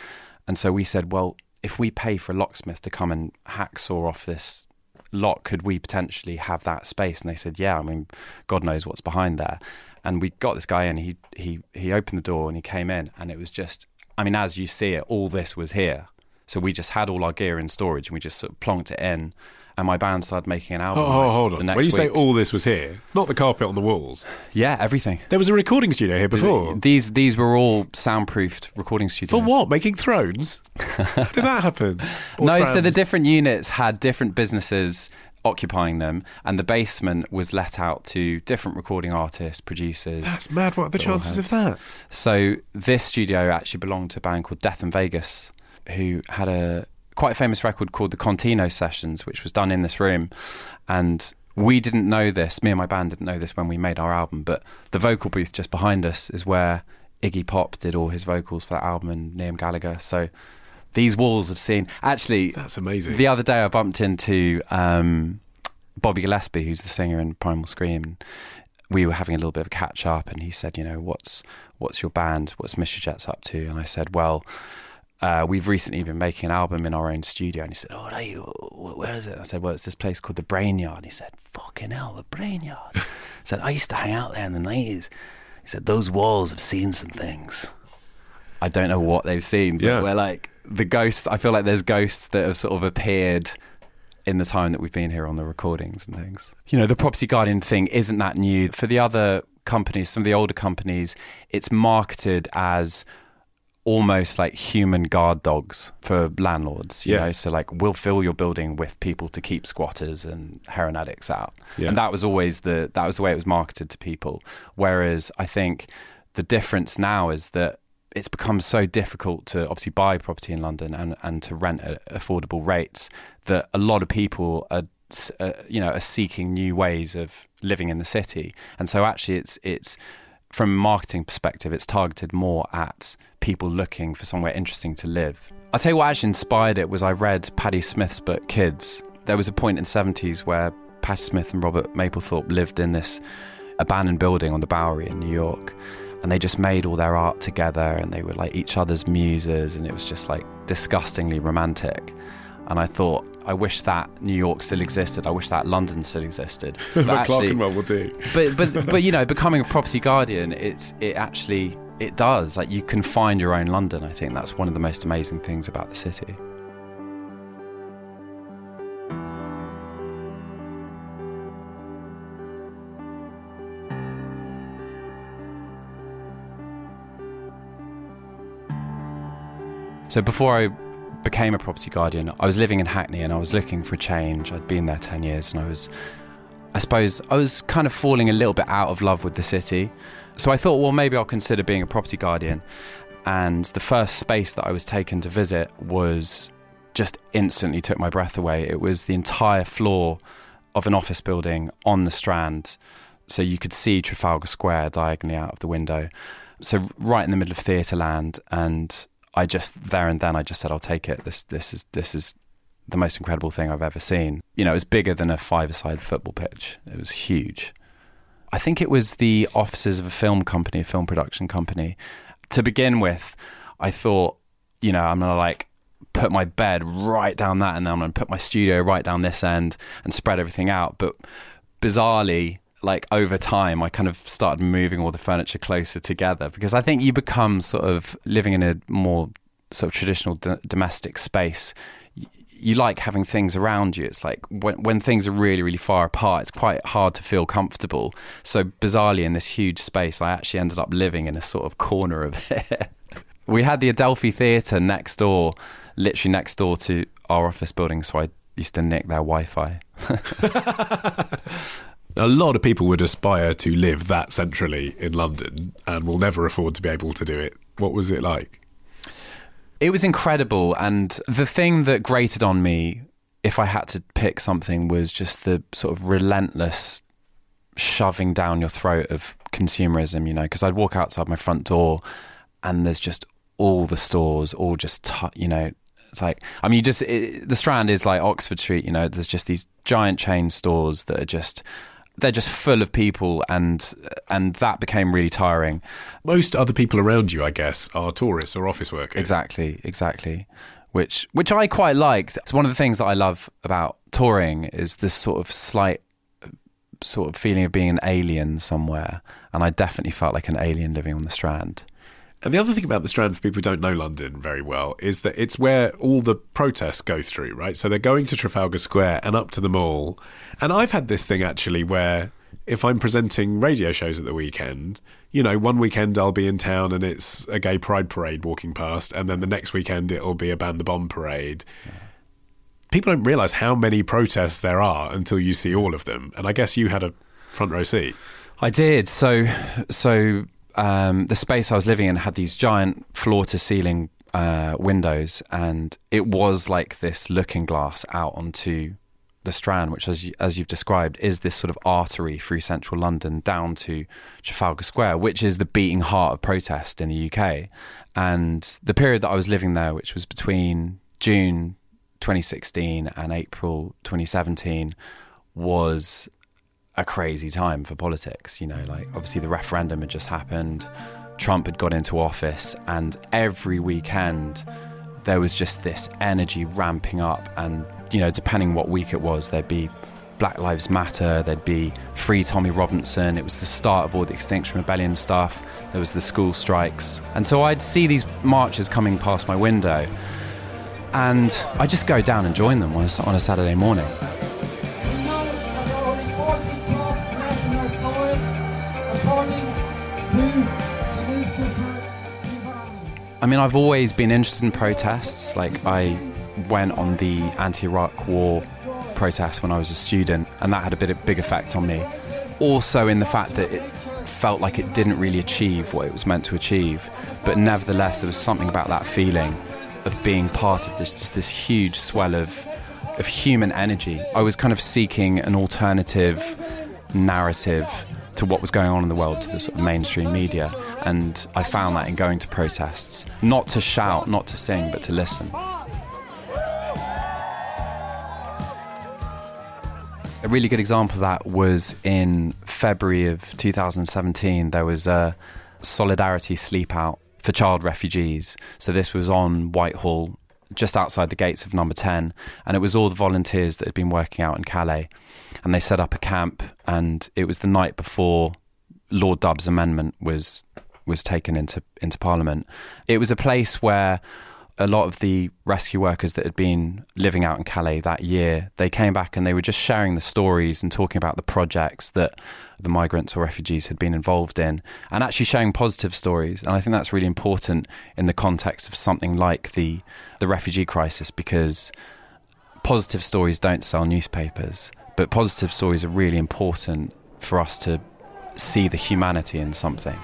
and so we said, well, if we pay for a locksmith to come and hacksaw off this lock, could we potentially have that space? And they said, yeah. I mean, God knows what's behind there. And we got this guy in. He he he opened the door and he came in, and it was just. I mean, as you see it, all this was here. So we just had all our gear in storage, and we just sort of plonked it in. And my band started making an album. Oh, oh, hold the on. next When you say all this was here, not the carpet on the walls. yeah, everything. There was a recording studio here before. These these were all soundproofed recording studios. For what? Making thrones? How did that happen? *laughs* Or no, so the different units had different businesses occupying them, and the basement was let out to different recording artists, producers. That's mad. What are the chances of that? So this studio actually belonged to a band called Death in Vegas, who had a quite a famous record called the Contino Sessions, which was done in this room, and. We didn't know this. Me and my band didn't know this when we made our album, but the vocal booth just behind us is where Iggy Pop did all his vocals for that album and Liam Gallagher. So these walls have seen. Actually, That's amazing. the other day I bumped into um, Bobby Gillespie, who's the singer in Primal Scream. We were having a little bit of a catch up, and he said, "You know, what's what's your band? What's Mystery Jets up to?" And I said, "Well." Uh, we've recently been making an album in our own studio, and he said, "Oh, are you? Where is it?" I said, "Well, it's this place called the Brain Brainyard." He said, "Fucking hell, the Brainyard!" *laughs* I said, "I used to hang out there in the nineties." He said, "Those walls have seen some things." I don't know what they've seen, but Yeah. we're like the ghosts. I feel like there's ghosts that have sort of appeared in the time that we've been here on the recordings and things. You know, the property guardian thing isn't that new. For the other companies, some of the older companies, it's marketed as almost like human guard dogs for landlords. You Yes. know, so like we'll fill your building with people to keep squatters and heroin addicts out. Yeah. And that was always the that was the way it was marketed to people. Whereas I think the difference now is that it's become so difficult to obviously buy property in London and, and to rent at affordable rates that a lot of people are uh, you know are seeking new ways of living in the city and so actually it's it's from a marketing perspective it's targeted more at people looking for somewhere interesting to live. I'll tell you what actually inspired it was I read Patti Smith's book Kids. There was a point in the 70s where Patti Smith and Robert Mapplethorpe lived in this abandoned building on the Bowery in New York and they just made all their art together and they were like each other's muses and it was just like disgustingly romantic. And i thought i wish that new york still existed. I wish that london still existed. *laughs* But, But actually- Clerkenwell will do. but but but you know becoming a property guardian it's it actually it does. Like you can find your own london. I think that's one of the most amazing things about the city. So before I became a property guardian, I was living in Hackney and I was looking for a change. I'd been there 10 years and I was, I suppose, I was kind of falling a little bit out of love with the city. So I thought, well, maybe I'll consider being a property guardian. And the first space that I was taken to visit was just instantly took my breath away. It was the entire floor of an office building on the Strand. So you could see Trafalgar Square diagonally out of the window. So right in the middle of Theatreland, and I just there and then I just said I'll take it. This this is this is the most incredible thing I've ever seen. You know, it was bigger than a five-a-side football pitch. It was huge. I think it was the offices of a film company, a film production company. To begin with, I thought, you know, I'm gonna like put my bed right down that, and then I'm gonna put my studio right down this end and spread everything out. But bizarrely, like over time, I kind of started moving all the furniture closer together because I think you become sort of living in a more sort of traditional d- domestic space. You like having things around you. It's like when when things are really really far apart, it's quite hard to feel comfortable. So bizarrely, in this huge space, I actually ended up living in a sort of corner of *laughs* it. we had the Adelphi Theatre next door, literally next door to our office building. So I used to nick their Wi-Fi. *laughs* *laughs* A lot of people would aspire to live that centrally in London and will never afford to be able to do it. What was it like? It was incredible. And the thing that grated on me, if I had to pick something, was just the sort of relentless shoving down your throat of consumerism, you know, because I'd walk outside my front door and there's just all the stores, all just, t- you know, it's like, I mean, you just, it, the Strand is like Oxford Street, you know, there's just these giant chain stores that are just, they're just full of people and and that became really tiring Most other people around you, I guess, are tourists or office workers. Exactly, exactly. Which which I quite liked. It's one of the things that I love about touring is this sort of slight sort of feeling of being an alien somewhere. And I definitely felt like an alien living on the Strand. And the other thing about the Strand, for people who don't know London very well, is that it's where all the protests go through, right? So they're going to Trafalgar Square and up to the mall. And I've had this thing actually where if I'm presenting radio shows at the weekend, you know, one weekend I'll be in town and it's a gay pride parade walking past, and then the next weekend it'll be a ban the bomb parade. People don't realise how many protests there are until you see all of them. And I guess you had a front row seat. I did. So so um, the space I was living in had these giant floor to ceiling uh, windows, and it was like this looking glass out onto the Strand, which, as as you've described, is this sort of artery through central London down to Trafalgar Square, which is the beating heart of protest in the UK. And the period that I was living there, which was between June 2016 and April 2017, was a crazy time for politics. You know, like obviously the referendum had just happened, Trump had got into office, and every weekend there was just this energy ramping up. And, you know, depending what week it was, there'd be Black Lives Matter, there'd be Free Tommy Robinson. It was the start of all the Extinction Rebellion stuff, there was the school strikes. And so I'd see these marches coming past my window. And I just go down and join them on a, on a Saturday morning. I mean, I've always been interested in protests. Like, I went on the anti Iraq war protest when I was a student, and that had a bit of big effect on me. Also, in the fact that it felt like it didn't really achieve what it was meant to achieve, but nevertheless, there was something about that feeling of being part of this just this huge swell of of human energy. I was kind of seeking an alternative narrative to what was going on in the world to the sort of mainstream media, and I found that in going to protests, not to shout, not to sing, but to listen. A really good example of that was in February of 2017. There was a solidarity sleep out for child refugees. So this was on Whitehall, just outside the gates of Number 10, and it was all the volunteers that had been working out in Calais. And they set up a camp, and it was the night before Lord Dubs' amendment was was taken into into Parliament. It was a place where a lot of the rescue workers that had been living out in Calais that year, they came back and they were just sharing the stories and talking about the projects that the migrants or refugees had been involved in and actually sharing positive stories. And I think that's really important in the context of something like the the refugee crisis because positive stories don't sell newspapers, but positive stories are really important for us to see the humanity in something.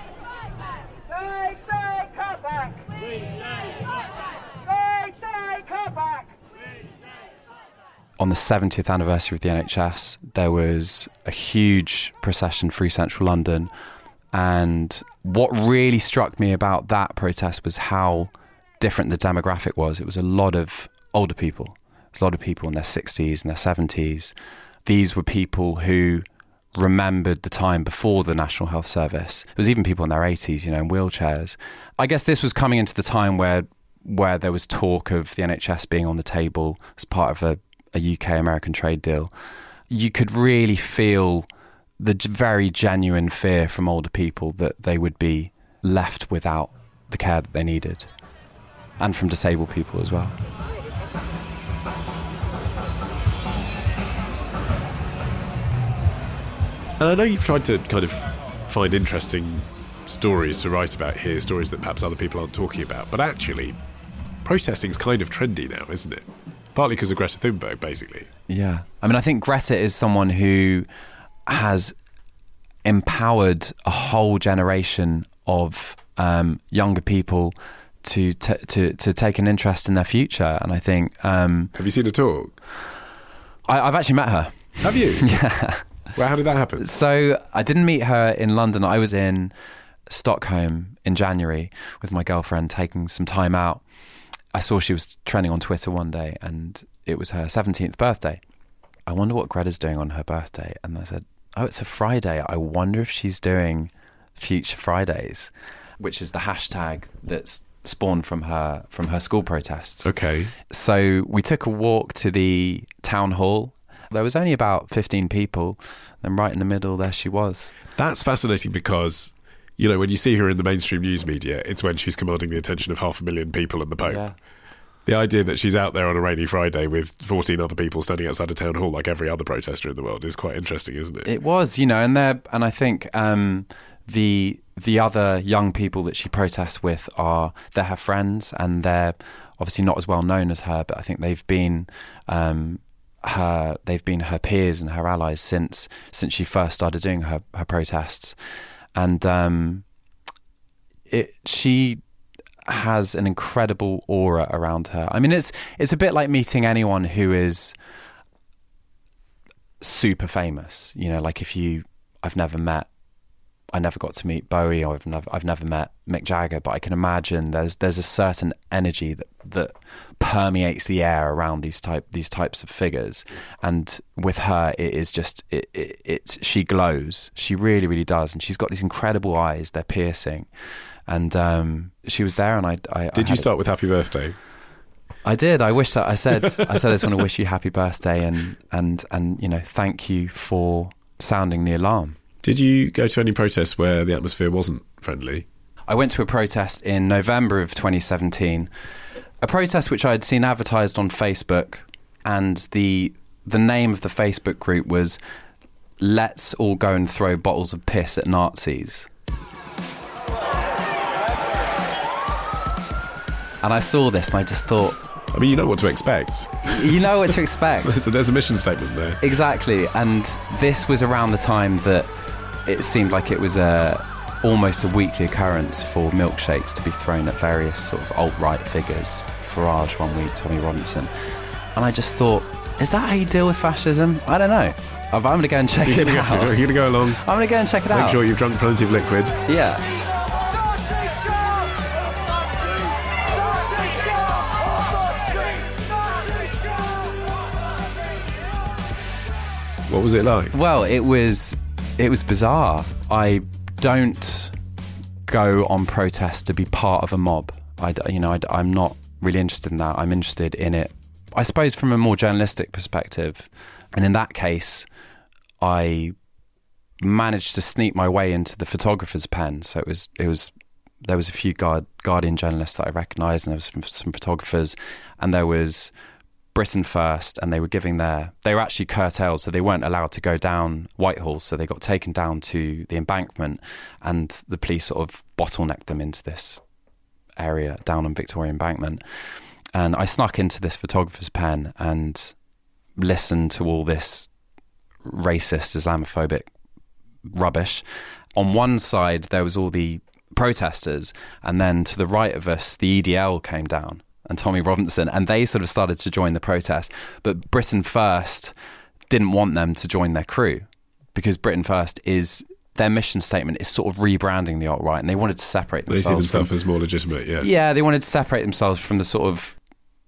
They say come back. We say come back. They say come back. on the 70th anniversary of the NHS, there was a huge procession through central London. And what really struck me about that protest was how different the demographic was. It was a lot of older people, it was a lot of people in their 60s and their 70s. These were people who remembered the time before the National Health Service. It was even people in their 80s, you know, in wheelchairs. I guess this was coming into the time where where there was talk of the NHS being on the table as part of a, a UK American trade deal. You could really feel the very genuine fear from older people that they would be left without the care that they needed, and from disabled people as well. And I know you've tried to kind of find interesting stories to write about here, stories that perhaps other people aren't talking about. But actually, protesting's kind of trendy now, isn't it? Partly because of Greta Thunberg, basically. Yeah. I mean, I think Greta is someone who has empowered a whole generation of um, younger people to, t- to to take an interest in their future. And I think um, Have you seen her talk? I, I've actually met her. Have you? *laughs* yeah. Well, how did that happen? So I didn't meet her in London. I was in Stockholm in January with my girlfriend taking some time out. I saw she was trending on Twitter one day and it was her 17th birthday. I wonder what Greta's doing on her birthday. And I said, Oh, it's a Friday. I wonder if she's doing Future Fridays, which is the hashtag that's spawned from her from her school protests. Okay. So we took a walk to the town hall. There was only about 15 people. and right in the middle, there she was. That's fascinating because, you know, when you see her in the mainstream news media, it's when she's commanding the attention of half a million people and the Pope. Yeah. The idea that she's out there on a rainy Friday with 14 other people standing outside a town hall like every other protester in the world is quite interesting, isn't it? It was, you know, and there, and I think um, the the other young people that she protests with are they're her friends, and they're obviously not as well known as her, but I think they've been um, her they've been her peers and her allies since since she first started doing her her protests, and um, it she has an incredible aura around her. I mean, it's it's a bit like meeting anyone who is super famous. You know, like if you, I've never met, I never got to meet Bowie, or I've never, I've never met Mick Jagger, but I can imagine there's there's a certain energy that that permeates the air around these type these types of figures, and with her, it is just it, it it's she glows. She really really does, and she's got these incredible eyes. They're piercing. And um, she was there, and I. I Did I you start with happy birthday? I did. I wish that I said. *laughs* I said I just want to wish you happy birthday and and and you know thank you for sounding the alarm. Did you go to any protests where the atmosphere wasn't friendly? I went to a protest in November of 2017, a protest which I had seen advertised on Facebook, and the the name of the Facebook group was "Let's all go and throw bottles of piss at Nazis." And I saw this and I just thought, I mean, you know what to expect. you know what to expect. *laughs* so there's a mission statement there. Exactly. And this was around the time that it seemed like it was a almost a weekly occurrence for milkshakes to be thrown at various sort of alt-right figures. Farage one week, Tommy Robinson. And I just thought, is that how you deal with fascism? I don't know. I'm going to go and check *laughs* So it going out. to you're gonna go along. I'm going to go and check it Make out. Make sure you've drunk plenty of liquid. yeah. What was it like? Well, it was it was bizarre. I don't go on protest to be part of a mob. I you know I, am not really interested in that. I'm interested in it, I suppose, from a more journalistic perspective. And in that case, I managed to sneak my way into the photographer's pen. So it was it was there was a few guard, Guardian journalists that I recognised, and there was some, some photographers, and there was Britain First, and they were giving their they were actually curtailed, so they weren't allowed to go down Whitehall, so they got taken down to the embankment, and the police sort of bottlenecked them into this area down on Victoria Embankment, and I snuck into this photographer's pen and listened to all this racist Islamophobic rubbish. On one side, there was all the protesters, and then to the right of us, the EDL came down and Tommy Robinson, and they sort of started to join the protest. But Britain First didn't want them to join their crew because Britain First is their mission statement is sort of rebranding the alt right, and they wanted to separate They see themselves. themselves from, as more legitimate, yes. yeah, they wanted to separate themselves from the sort of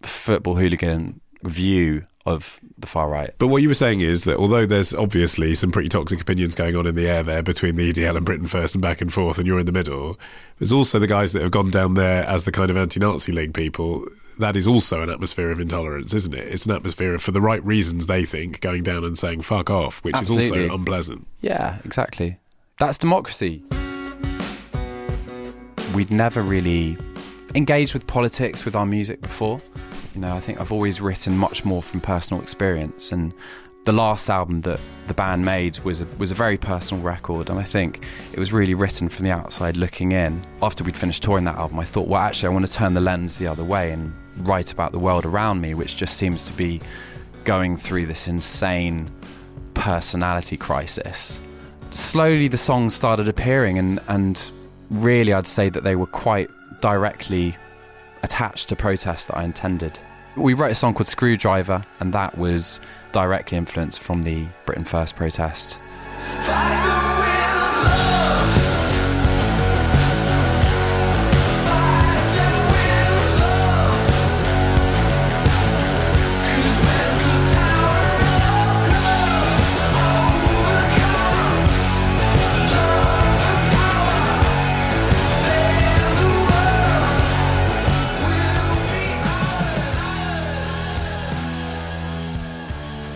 football hooligan view of the far right. But what you were saying is that although there's obviously some pretty toxic opinions going on in the air there between the EDL and Britain First and back and forth, and you're in the middle, there's also the guys that have gone down there as the kind of anti Nazi League people. That is also an atmosphere of intolerance, isn't it? It's an atmosphere of, for the right reasons, they think, going down and saying fuck off, which is also unpleasant. Yeah, exactly. That's democracy. We'd never really engaged with politics with our music before. You know, I think I've always written much more from personal experience and the last album that the band made was a, was a very personal record and I think it was really written from the outside looking in. After we'd finished touring that album, I thought, well actually I want to turn the lens the other way and write about the world around me which just seems to be going through this insane personality crisis slowly the songs started appearing and and really I'd say that they were quite directly attached to protests that I intended. We wrote a song called Screwdriver and that was directly influenced from the Britain First protest.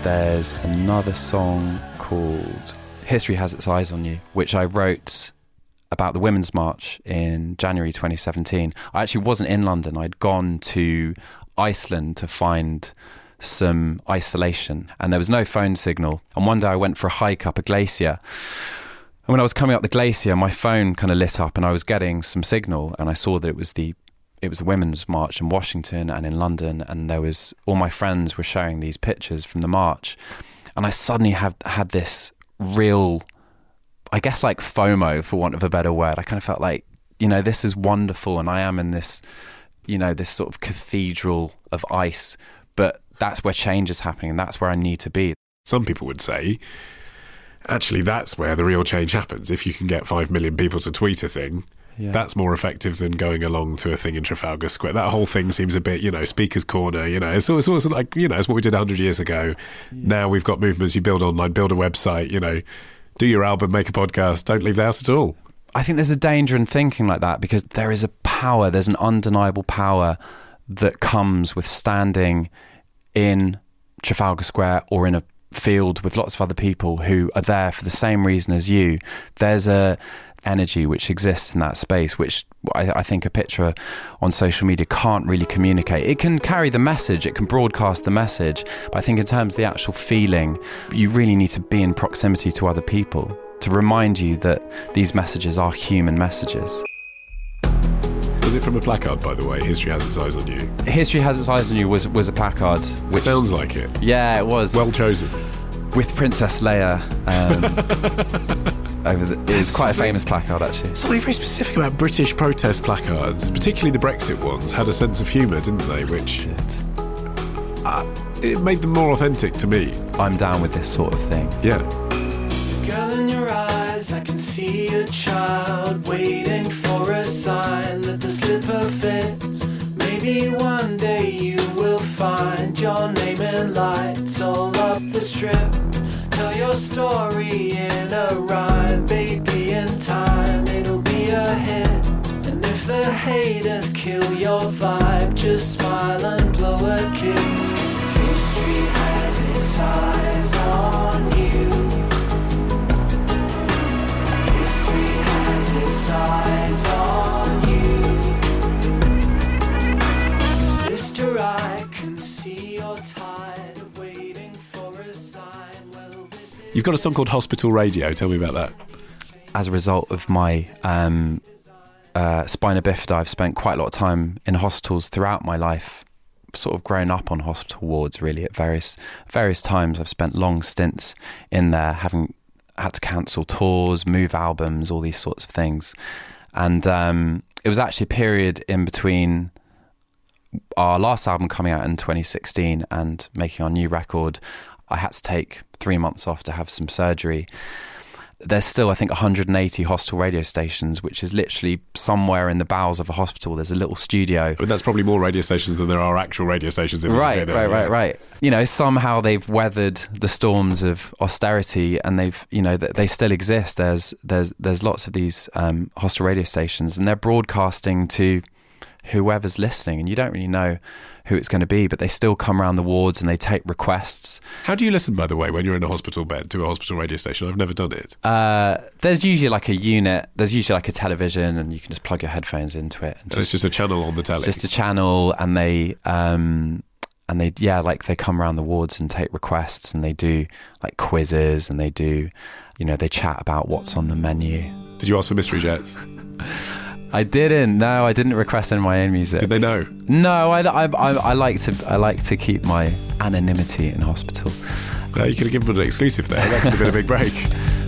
There's another song called History Has Its Eyes on You, which I wrote about the Women's March in January 2017. I actually wasn't in London. I'd gone to Iceland to find some isolation, and there was no phone signal. And one day I went for a hike up a glacier. And when I was coming up the glacier, my phone kind of lit up, and I was getting some signal, and I saw that it was the it was a women's march in Washington and in London, and there was all my friends were showing these pictures from the march, and I suddenly have had this real, I guess like FOMO for want of a better word. I kind of felt like you know this is wonderful, and I am in this, you know, this sort of cathedral of ice, but that's where change is happening, and that's where I need to be. Some people would say, actually, that's where the real change happens. If you can get five million people to tweet a thing, Yeah. that's more effective than going along to a thing in Trafalgar Square. That whole thing seems a bit, you know, speaker's corner. You know, it's always, always like, you know, it's what we did hundred years ago. Now we've got movements. You build online, build a website. You know, do your album, make a podcast. Don't leave the house at all. I think there's a danger in thinking like that because there is a power, there's an undeniable power that comes with standing in Trafalgar Square or in a field with lots of other people who are there for the same reason as you. There's a energy which exists in that space, which I, I think a picture on social media can't really communicate. It can carry the message, it can broadcast the message, but I think in terms of the actual feeling, you really need to be in proximity to other people to remind you that these messages are human messages. Was it from a placard, by the way? History has its eyes on you. History has its eyes on you was was a placard. Which Sounds like it. yeah, it was Well chosen. With Princess Leia. Um, *laughs* over the, it was quite a famous placard actually. Something very specific about British protest placards, particularly the Brexit ones, had a sense of humour, didn't they? Which uh, it made them more authentic to me. I'm down with this sort of thing. Yeah. Girl in your eyes, I can see a child waiting for a sign that the slipper fits. Maybe one day you will find your name in lights all up the strip. Tell your story in a rhyme, baby. In time, it'll be a hit. And if the haters kill your vibe, just smile and blow a kiss. 'Cause history has its eyes on you. History has its eyes on you. You've got a song called Hospital Radio. Tell me about that. as a result of my um, uh, spina bifida, I've spent quite a lot of time in hospitals throughout my life. Sort of grown up on hospital wards, really, at various various times. I've spent long stints in there, having had to cancel tours, move albums, all these sorts of things. And um, it was actually a period in between our last album coming out in 2016 and making our new record. I had to take three months off to have some surgery there's still, I think, 180 hostel radio stations, which is literally somewhere in the bowels of a hospital. There's a little studio. Mean, that's probably more radio stations than there are actual radio stations in the Right, right, yeah. right, right. You know, somehow they've weathered the storms of austerity, and they've, you know, th- they still exist. There's, there's, there's lots of these um, hospital radio stations, and they're broadcasting to whoever's listening, and you don't really know who it's going to be, but they still come around the wards and they take requests. How do you listen, by the way, when you're in a hospital bed to a hospital radio station? I've never done it. Uh, there's usually like a unit. There's usually like a television, and you can just plug your headphones into it. And it's just a channel on the telly. it's just a channel, and they um, and they yeah, like they come around the wards and take requests, and they do like quizzes, and they do, you know, they chat about what's on the menu. Did you ask for mystery jets? *laughs* I didn't. No, I didn't request any of my own music. Did they know? No, I, I, I, I like to I like to keep my anonymity in hospital. No, you could have given them an exclusive there. That could have been a big break. *laughs*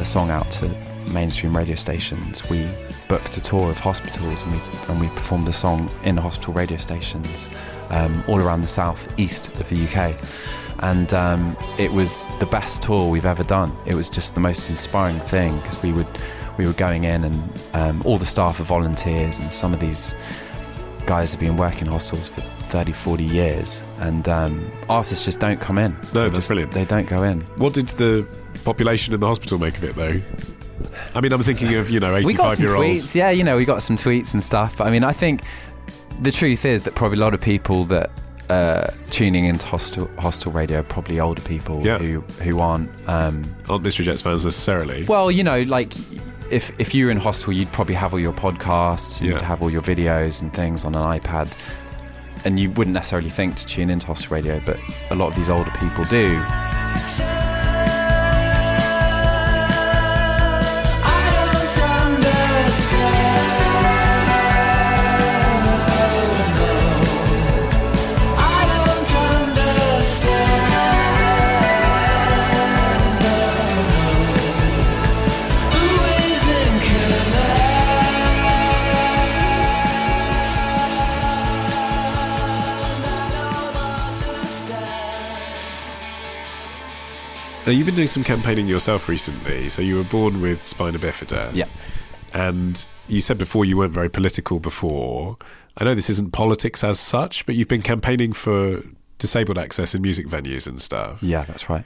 the song out to mainstream radio stations, we booked a tour of hospitals and we and we performed the song in hospital radio stations um, all around the south east of the UK. And um, it was the best tour we've ever done. It was just the most inspiring thing because we would we were going in and um, all the staff are volunteers and some of these guys have been working in hospitals for 30, 40 years and um, artists just don't come in. No, They that's just- brilliant. They don't go in. What did the population in the hospital make of it, though? I mean, I'm thinking of, you know, 85 we got 85 some year tweets. olds. Yeah, you know, we got some tweets and stuff. But I mean, I think the truth is that probably a lot of people that uh, tuning into hostel hostel radio are probably older people Yeah. who who aren't. Um, Aren't Mystery Jets fans necessarily. well, you know, like if if you were in hostel, you'd probably have all your podcasts, you'd have all your videos and things on an iPad. And you wouldn't necessarily think to tune into hostel radio, but a lot of these older people do. Now, you've been doing some campaigning yourself recently. So you were born with spina bifida. Yeah. and you said before you weren't very political before. I know this isn't politics as such, but you've been campaigning for disabled access in music venues and stuff. Yeah, that's right.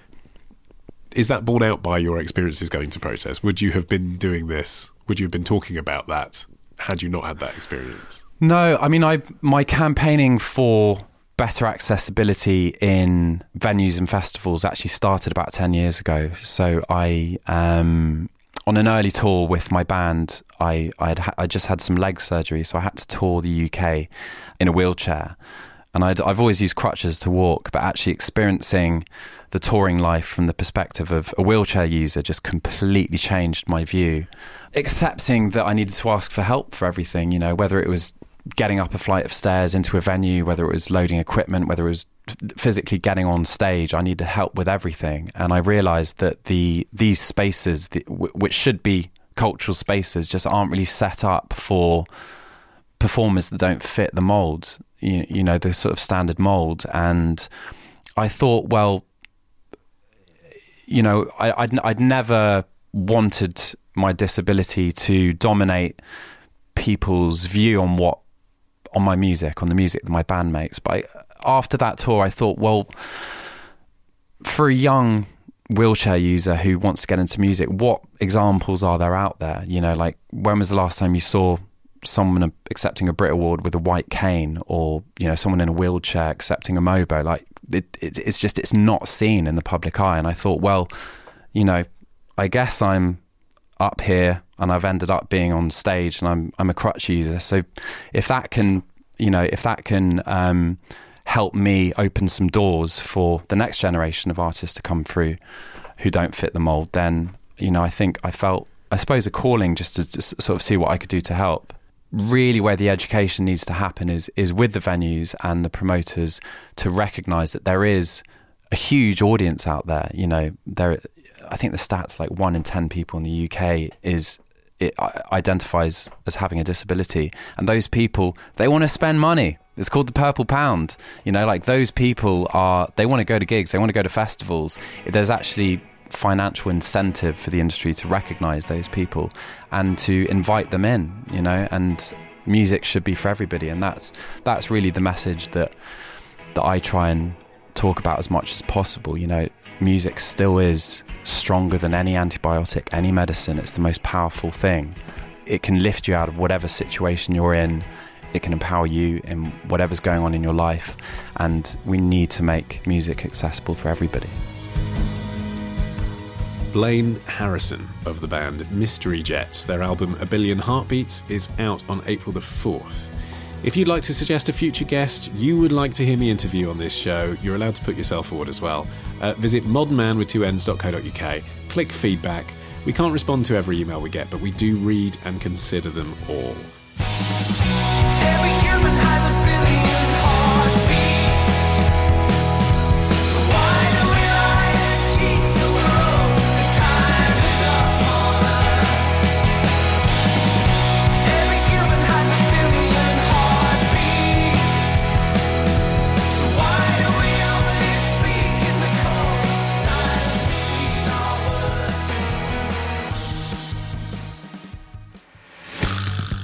Is that borne out by your experiences going to protests? Would you have been doing this? Would you have been talking about that had you not had that experience? No, I mean, I my campaigning for better accessibility in venues and festivals actually started about ten years ago. So I, um, on an early tour with my band, I I'd ha- I just had some leg surgery, so I had to tour the UK in a wheelchair. And I'd, I've always used crutches to walk, but actually experiencing the touring life from the perspective of a wheelchair user just completely changed my view. Accepting that I needed to ask for help for everything, you know, whether it was getting up a flight of stairs into a venue, whether it was loading equipment, whether it was physically getting on stage, I needed help with everything. And I realized that the these spaces, the, which should be cultural spaces, just aren't really set up for performers that don't fit the mold, you, you know, the sort of standard mold. And I thought, well, you know, I, I'd, I'd never wanted my disability to dominate people's view on what on my music, on the music that my band makes. But I, after that tour, I thought, well, for a young wheelchair user who wants to get into music, what examples are there out there? You know, like when was the last time you saw someone accepting a Brit Award with a white cane, or you know, someone in a wheelchair accepting a Mobo? Like it, it, it's just it's not seen in the public eye. And I thought, well, you know, I guess I'm up here and I've ended up being on stage and I'm I'm a crutch user. So if that can you know if that can um, help me open some doors for the next generation of artists to come through who don't fit the mold, then you know I think I felt I suppose a calling just to sort of see what I could do to help. Really, where the education needs to happen is is with the venues and the promoters to recognise that there is a huge audience out there. You know, there I think the stats like one in 10 people in the UK is it identifies as having a disability. And those people they want to spend money. It's called the purple pound. You know like those people are they want to go to gigs they want to go to festivals. There's actually financial incentive for the industry to recognize those people and to invite them in you know and music should be for everybody. And that's that's really the message that that I try and talk about as much as possible. You know music still is stronger than any antibiotic, any medicine. It's the most powerful thing. It can lift you out of whatever situation you're in. It can empower you in whatever's going on in your life. And we need to make music accessible for everybody. Blaine Harrison of the band Mystery Jets. Their album A Billion Heartbeats is out on April the 4th. If you'd like to suggest a future guest you would like to hear me interview on this show, you're allowed to put yourself forward as well. Uh, visit modernman with two ends.co.uk, click feedback. We can't respond to every email we get, but we do read and consider them all.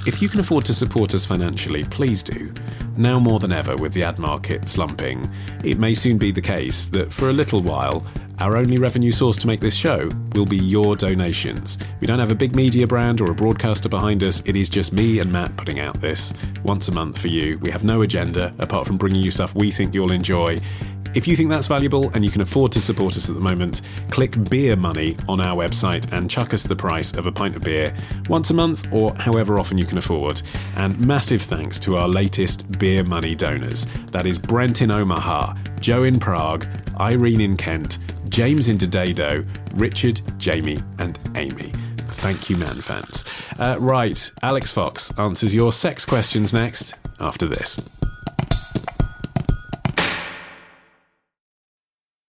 If you can afford to support us financially, please do. Now more than ever, with the ad market slumping, it may soon be the case that for a little while, our only revenue source to make this show will be your donations. We don't have a big media brand or a broadcaster behind us, it is just me and Matt putting out this once a month for you. We have no agenda apart from bringing you stuff we think you'll enjoy. If you think that's valuable and you can afford to support us at the moment, click Beer Money on our website and chuck us the price of a pint of beer once a month or however often you can afford. And massive thanks to our latest Beer Money donors. That is Brent in Omaha, Joe in Prague, Irene in Kent, James in Dodado, Richard, Jamie, and Amy. Thank you, man fans. Uh, right, Alix Fox answers your sex questions next after this.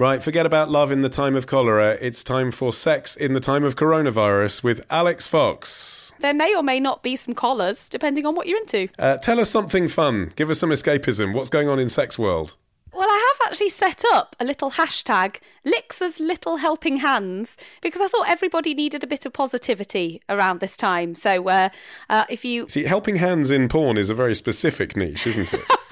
Right, forget about love in the time of cholera. It's time for sex in the time of coronavirus with Alix Fox. There may or may not be some collars, depending on what you're into. Uh, tell us something fun. Give us some escapism. What's going on in sex world? Well, I have actually set up a little hashtag, Lixa's Little Helping Hands, because I thought everybody needed a bit of positivity around this time. So uh, uh, if you. See, helping hands in porn is a very specific niche, isn't it? *laughs*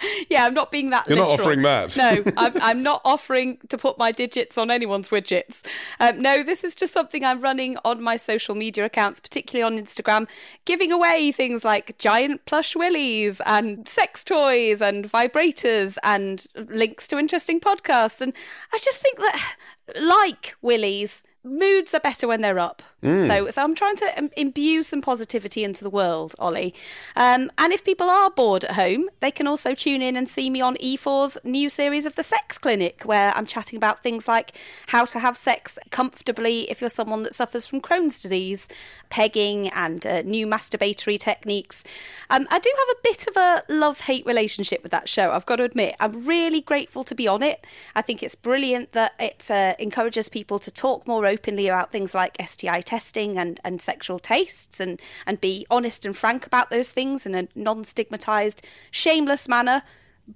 *laughs* yeah, I'm not being that. You're not offering that. no, *laughs* I'm, I'm not offering to put my digits on anyone's widgets. Um, no, this is just something I'm running on my social media accounts, particularly on Instagram, giving away things like giant plush willies and sex toys and vibrators and links to interesting podcasts. And I just think that, *sighs* like willies, moods are better when they're up. Mm. So, so I'm trying to imbue some positivity into the world, Ollie. Um, and if people are bored at home, they can also tune in and see me on E4's new series of The Sex Clinic, where I'm chatting about things like how to have sex comfortably if you're someone that suffers from Crohn's disease, pegging, and uh, new masturbatory techniques. Um, I do have a bit of a love hate relationship with that show, I've got to admit. I'm really grateful to be on it. I think it's brilliant that it uh, encourages people to talk more openly about things like STI testing and, and sexual tastes and, and be honest and frank about those things in a non stigmatized, shameless manner.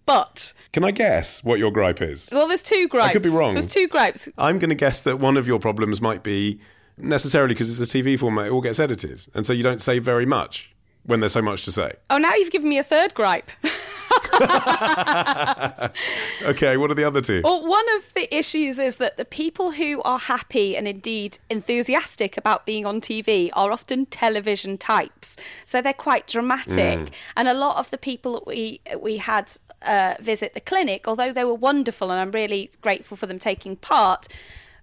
But, Can I guess what your gripe is? well, there's two gripes. I could be wrong. There's two gripes. I'm going to guess that one of your problems might be necessarily because it's a TV format, it all gets edited. And so you don't say very much when there's so much to say. Oh, now you've given me a third gripe. *laughs* Okay, what are the other two? Well, one of the issues is that the people who are happy and indeed enthusiastic about being on TV are often television types. So they're quite dramatic. Mm. And a lot of the people that we we had uh, visit the clinic, although they were wonderful and I'm really grateful for them taking part,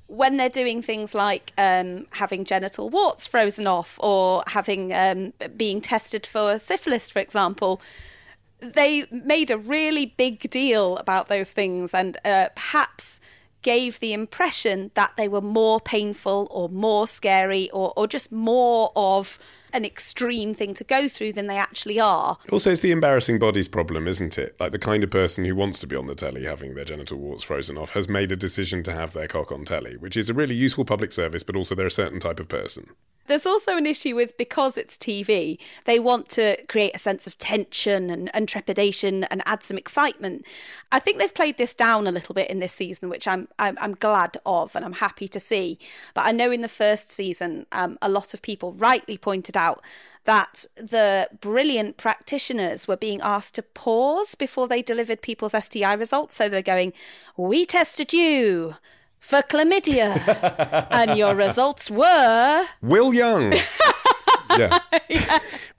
when they're doing things like um, having genital warts frozen off or having um, being tested for syphilis, for example, they made a really big deal about those things and uh, perhaps gave the impression that they were more painful or more scary or, or just more of an extreme thing to go through than they actually are. Also, it's the embarrassing bodies problem, isn't it? Like the kind of person who wants to be on the telly having their genital warts frozen off has made a decision to have their cock on telly, which is a really useful public service, but also they're a certain type of person. There's also an issue with because it's TV, they want to create a sense of tension and, and trepidation and add some excitement. I think they've played this down a little bit in this season, which I'm I'm, I'm glad of and I'm happy to see. But I know in the first season, um, a lot of people rightly pointed out that the brilliant practitioners were being asked to pause before they delivered people's STI results. So they're going, "We tested you." For chlamydia, and your results were Will Young. *laughs* yeah.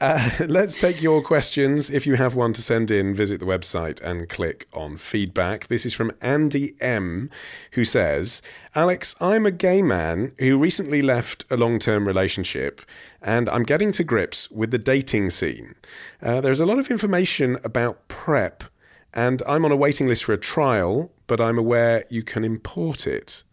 Uh, let's take your questions. If you have one to send in, visit the website and click on feedback. This is from Andy M, who says Alix, I'm a gay man who recently left a long term relationship and I'm getting to grips with the dating scene. Uh, there's a lot of information about PrEP, and I'm on a waiting list for a trial, but I'm aware you can import it.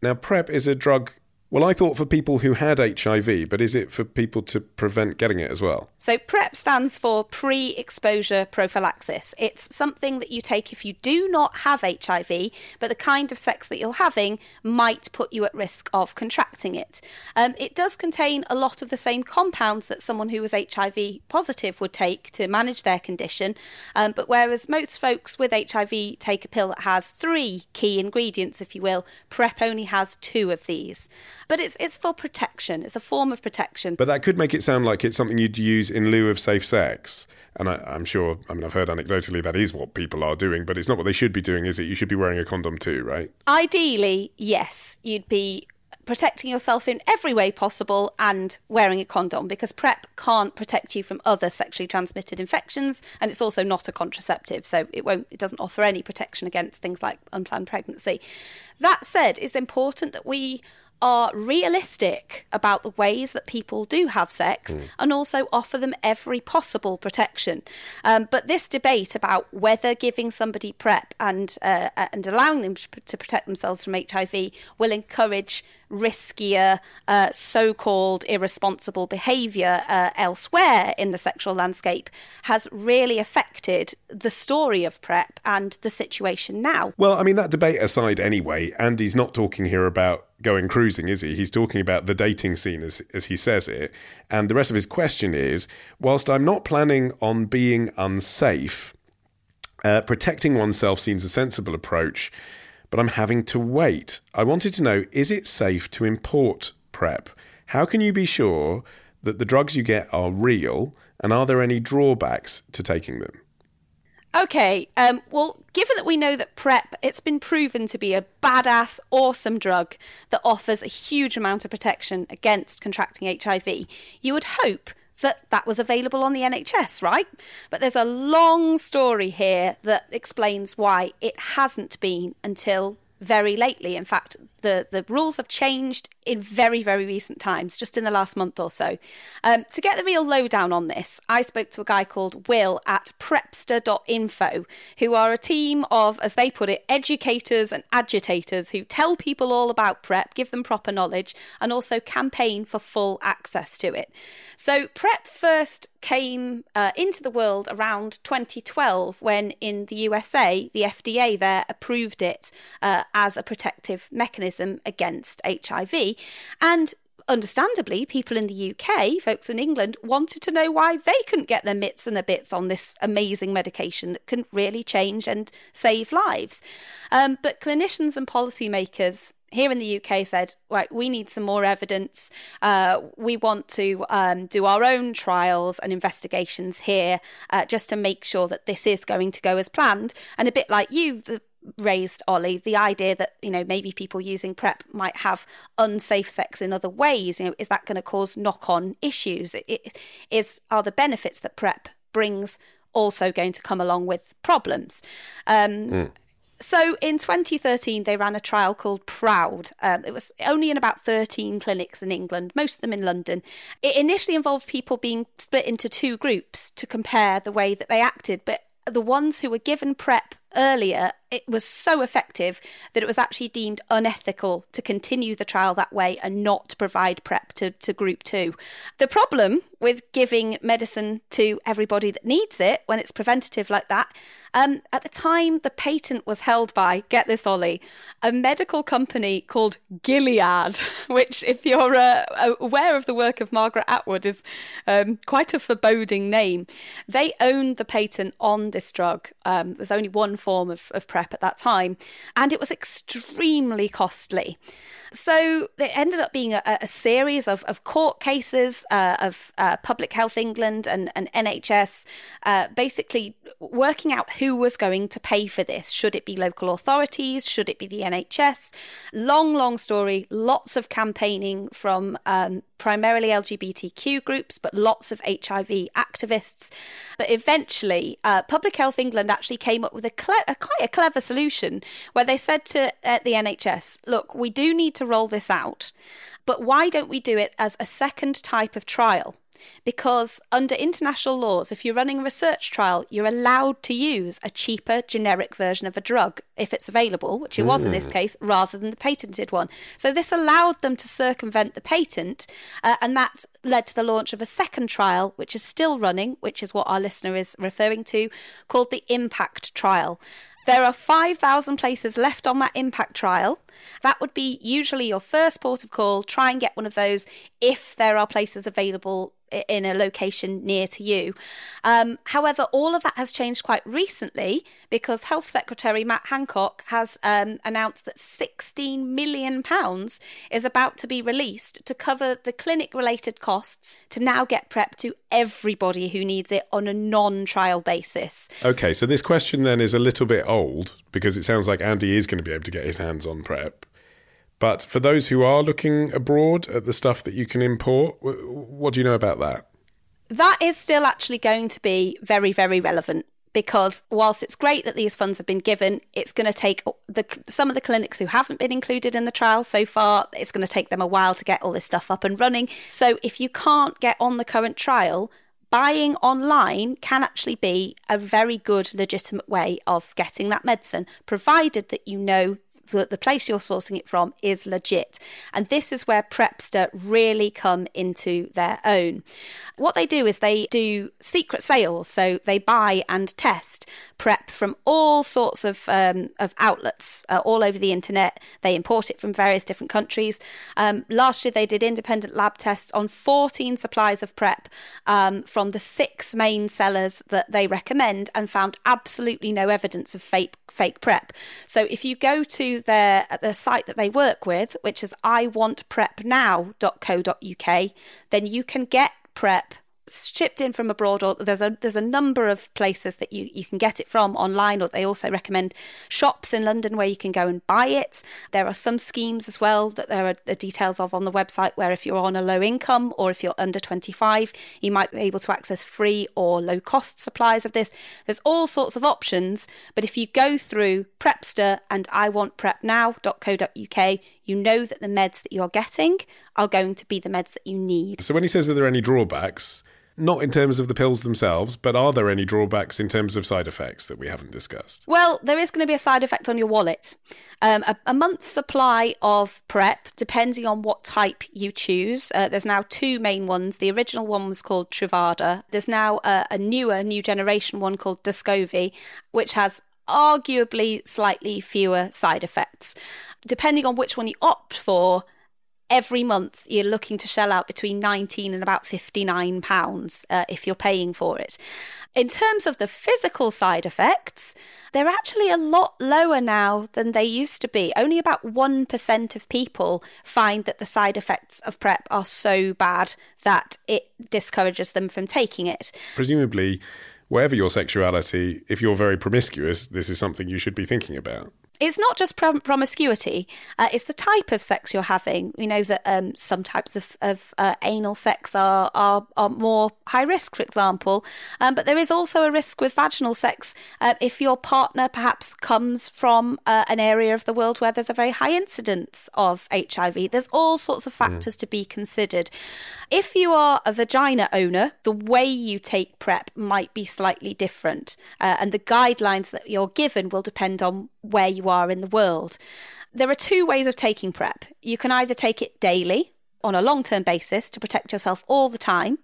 Now, PrEP is a drug. Well, I thought for people who had HIV, but is it for people to prevent getting it as well? So, PrEP stands for pre exposure prophylaxis. It's something that you take if you do not have HIV, but the kind of sex that you're having might put you at risk of contracting it. Um, it does contain a lot of the same compounds that someone who was HIV positive would take to manage their condition, um, but whereas most folks with HIV take a pill that has three key ingredients, if you will, PrEP only has two of these. But it's, it's for protection, it's a form of protection. But that could make it sound like it's something you'd use in lieu of safe sex. And I, I'm sure, I mean, I've heard anecdotally that is what people are doing, but it's not what they should be doing, is it? You should be wearing a condom too, right? Ideally, yes, you'd be protecting yourself in every way possible and wearing a condom because PrEP can't protect you from other sexually transmitted infections and it's also not a contraceptive so it won't it doesn't offer any protection against things like unplanned pregnancy. That said, it's important that we are realistic about the ways that people do have sex and also offer them every possible protection. Um, but this debate about whether giving somebody PrEP and uh, and allowing them to, protect themselves from HIV will encourage riskier, uh, so-called irresponsible behaviour uh, elsewhere in the sexual landscape has really affected the story of PrEP and the situation now. Well, I mean, that debate aside anyway, Andy's not talking here about going cruising, is he? He's talking about the dating scene as, as he says it. And the rest of his question is whilst I'm not planning on being unsafe, uh, protecting oneself seems a sensible approach, but I'm having to wait. I wanted to know is it safe to import PrEP? How can you be sure that the drugs you get are real? And are there any drawbacks to taking them? Okay, um, well, given that we know that PrEP, it's been proven to be a badass, awesome drug that offers a huge amount of protection against contracting HIV, you would hope that that was available on the NHS, right? But there's a long story here that explains why it hasn't been until very lately. In fact, the, the rules have changed in very, very recent times, just in the last month or so. Um, to get the real lowdown on this, I spoke to a guy called Will at prepster.info, who are a team of, as they put it, educators and agitators who tell people all about PrEP, give them proper knowledge, and also campaign for full access to it. So, PrEP first came uh, into the world around 2012 when in the USA, the FDA there approved it uh, as a protective mechanism against HIV. And understandably, people in the UK, folks in England, wanted to know why they couldn't get their mitts and their bits on this amazing medication that can really change and save lives. Um, but clinicians and policymakers here in the UK said, right, we need some more evidence. Uh, we want to um, do our own trials and investigations here uh, just to make sure that this is going to go as planned. And a bit like you, the raised Ollie the idea that you know maybe people using prep might have unsafe sex in other ways you know is that going to cause knock-on issues it, it is are the benefits that prep brings also going to come along with problems um, so in 2013, they ran a trial called Proud. Um, it was only in about 13 clinics in England, most of them in London. It initially involved people being split into two groups to compare the way that they acted, but the ones who were given PrEP earlier, it was so effective that it was actually deemed unethical to continue the trial that way and not provide PrEP to, to group two. The problem with giving medicine to everybody that needs it when it's preventative like that, um, at the time the patent was held by, get this, Ollie, a medical company called Gilead, *laughs* which, if you're uh, aware of the work of Margaret Atwood, is um, quite a foreboding name. They owned the patent on this drug. Um, there's only one form of, of PrEP at that time, and it was extremely costly. So it ended up being a, a series of, of court cases uh, of uh, Public Health England and, and NHS uh, basically working out who was going to pay for this. Should it be local authorities? Should it be the NHS? Long, long story, lots of campaigning from um, primarily LGBTQ groups, but lots of HIV activists. But eventually, uh, Public Health England actually came up with a, cle- a quite a clever solution where they said to uh, the NHS, look, we do need to roll this out, but why don't we do it as a second type of trial? Because under international laws, if you're running a research trial, you're allowed to use a cheaper generic version of a drug if it's available, which it was in this case, rather than the patented one. So this allowed them to circumvent the patent, uh, and that led to the launch of a second trial, which is still running, which is what our listener is referring to, called the Impact Trial. There are 5,000 places left on that impact trial. That would be usually your first port of call. Try and get one of those if there are places available in a location near to you. Um, however, all of that has changed quite recently because Health Secretary Matt Hancock has um, announced that £16 million is about to be released to cover the clinic related costs to now get PrEP to everybody who needs it on a non trial basis. Okay, so this question then is a little bit old because it sounds like Andy is going to be able to get his hands on PrEP. But for those who are looking abroad at the stuff that you can import, what do you know about that? That is still actually going to be very, very relevant because whilst it's great that these funds have been given, it's going to take the, some of the clinics who haven't been included in the trial so far, it's going to take them a while to get all this stuff up and running. So if you can't get on the current trial, buying online can actually be a very good, legitimate way of getting that medicine, provided that you know that the place you're sourcing it from is legit. And this is where Prepster really come into their own. What they do is they do secret sales. So they buy and test prep from all sorts of, um, of outlets uh, all over the internet. They import it from various different countries. Um, last year, they did independent lab tests on 14 supplies of prep um, from the six main sellers that they recommend and found absolutely no evidence of fake fake prep. So if you go to their at the site that they work with, which is iwantprepnow.co.uk, then you can get prep shipped in from abroad or there's a there's a number of places that you, you can get it from online or they also recommend shops in London where you can go and buy it. There are some schemes as well that there are details of on the website where if you're on a low income or if you're under 25 you might be able to access free or low cost supplies of this. There's all sorts of options but if you go through Prepster and i want iwantprepnow.co.uk you know that the meds that you're getting are going to be the meds that you need. So when he says that there are any drawbacks, not in terms of the pills themselves, but are there any drawbacks in terms of side effects that we haven't discussed? Well, there is going to be a side effect on your wallet. Um, a, a month's supply of prep, depending on what type you choose. Uh, there's now two main ones. The original one was called Truvada. There's now a, a newer, new generation one called Descovy, which has arguably slightly fewer side effects. Depending on which one you opt for, every month you're looking to shell out between 19 and about 59 pounds uh, if you're paying for it. In terms of the physical side effects they're actually a lot lower now than they used to be. Only about 1% of people find that the side effects of prep are so bad that it discourages them from taking it. Presumably, whatever your sexuality, if you're very promiscuous, this is something you should be thinking about. It's not just prom- promiscuity, uh, it's the type of sex you're having. We know that um, some types of, of uh, anal sex are, are, are more high risk, for example, um, but there is also a risk with vaginal sex uh, if your partner perhaps comes from uh, an area of the world where there's a very high incidence of HIV. There's all sorts of factors to be considered. If you are a vagina owner, the way you take PrEP might be slightly different, uh, and the guidelines that you're given will depend on where you are in the world. There are two ways of taking PrEP. You can either take it daily on a long term basis to protect yourself all the time,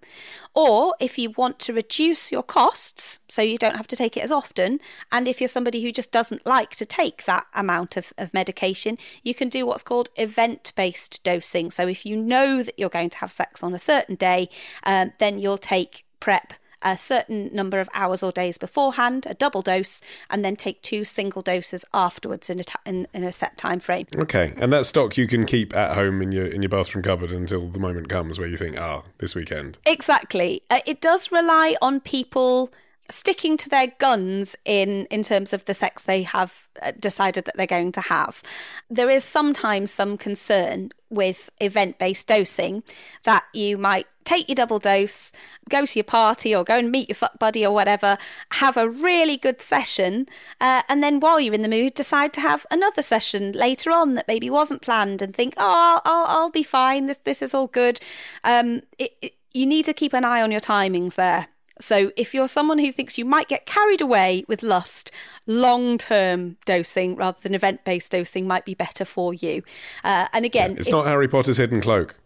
or if you want to reduce your costs so you don't have to take it as often, and if you're somebody who just doesn't like to take that amount of, of medication, you can do what's called event based dosing. So if you know that you're going to have sex on a certain day, um, then you'll take PrEP a certain number of hours or days beforehand, a double dose, and then take two single doses afterwards in a, ta- in, in a set time frame. Okay, and that stock you can keep at home in your in your bathroom cupboard until the moment comes where you think, ah, this weekend. Exactly. Uh, it does rely on people sticking to their guns in in terms of the sex they have uh, decided that they're going to have. There is sometimes some concern with event-based dosing that you might take your double dose, go to your party or go and meet your fuck buddy or whatever, have a really good session, uh, and then while you're in the mood, decide to have another session later on that maybe wasn't planned and think, oh, I'll, I'll, I'll be fine. This this is all good. Um, it, it, you need to keep an eye on your timings there. So, if you're someone who thinks you might get carried away with lust, long term dosing rather than event based dosing might be better for you. Uh, and again, It's if- not Harry Potter's hidden cloak.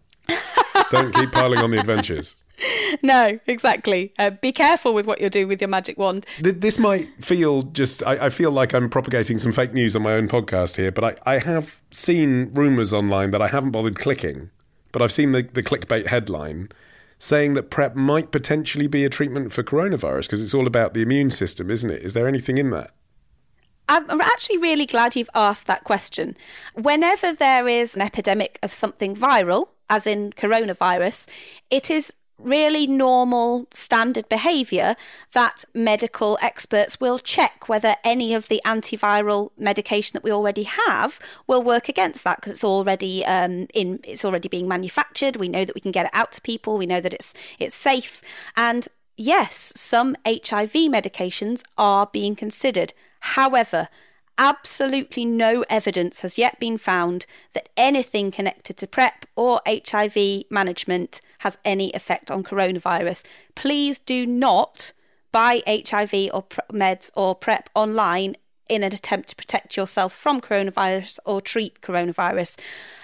Don't keep piling on the adventures. *laughs* no, exactly. Uh, be careful with what you're doing with your magic wand. This might feel just, I, I feel like I'm propagating some fake news on my own podcast here, but I, I have seen rumours online that I haven't bothered clicking, but I've seen the, the clickbait headline saying that PrEP might potentially be a treatment for coronavirus because it's all about the immune system, isn't it? Is there anything in that? I'm actually really glad you've asked that question. Whenever there is an epidemic of something viral, as in coronavirus, it is really normal standard behavior that medical experts will check whether any of the antiviral medication that we already have will work against that because it's already um, in it's already being manufactured. We know that we can get it out to people. We know that it's it's safe. And yes some HIV medications are being considered. However absolutely no evidence has yet been found that anything connected to PrEP or HIV management has any effect on coronavirus. Please do not buy HIV or meds or PrEP online in an attempt to protect yourself from coronavirus or treat coronavirus.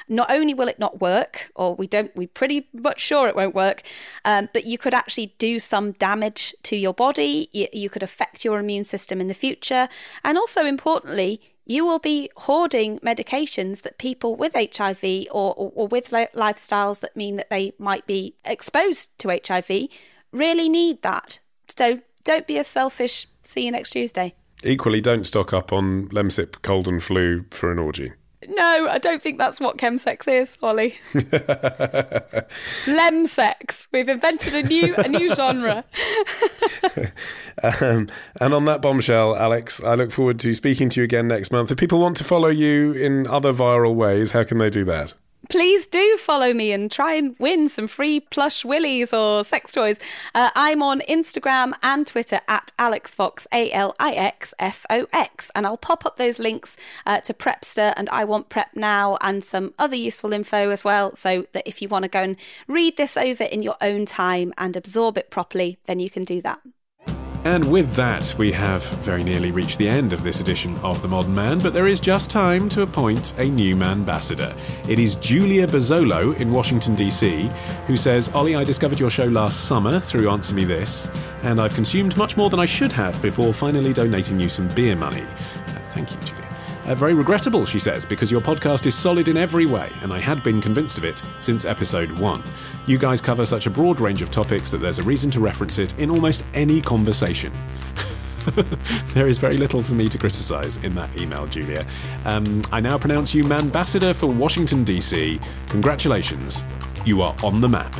Not only will it not work, or we don't, we're pretty much sure it won't work, um, but you could actually do some damage to your body. You, you could affect your immune system in the future, and also importantly, you will be hoarding medications that people with HIV or, or, or with li- lifestyles that mean that they might be exposed to HIV really need that. So don't be a selfish. See you next Tuesday. Equally, don't stock up on Lemsip cold and flu for an orgy. No, I don't think that's what chemsex is, Ollie. *laughs* Lemsex. We've invented a new a new genre. *laughs* um, and on that bombshell, Alix, I look forward to speaking to you again next month. If people want to follow you in other viral ways, how can they do that? Please do follow me and try and win some free plush willies or sex toys. Uh, I'm on Instagram and Twitter at AlixFox, A L I X F O X, and I'll pop up those links uh, to Prepster and I Want Prep Now and some other useful info as well, so that if you want to go and read this over in your own time and absorb it properly, then you can do that. And with that, we have very nearly reached the end of this edition of The Modern Mann, but there is just time to appoint a new ambassador. It is Julia Bazzolo in Washington, D.C., who says, Ollie, I discovered your show last summer through Answer Me This, and I've consumed much more than I should have before finally donating you some beer money. Uh, thank you, Julia. Uh, very regrettable, she says, because your podcast is solid in every way, and I had been convinced of it since episode one. You guys cover such a broad range of topics that there's a reason to reference it in almost any conversation. *laughs* there is very little for me to criticise in that email, Julia. Um, I now pronounce you Ambassador for Washington, D.C. Congratulations, you are on the map.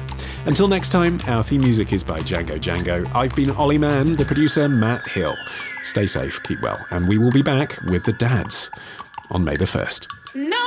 Until next time, our theme music is by Django Django. I've been Olly Mann, the producer, Matt Hill. Stay safe, keep well, and we will be back with the dads on May the 1st. No!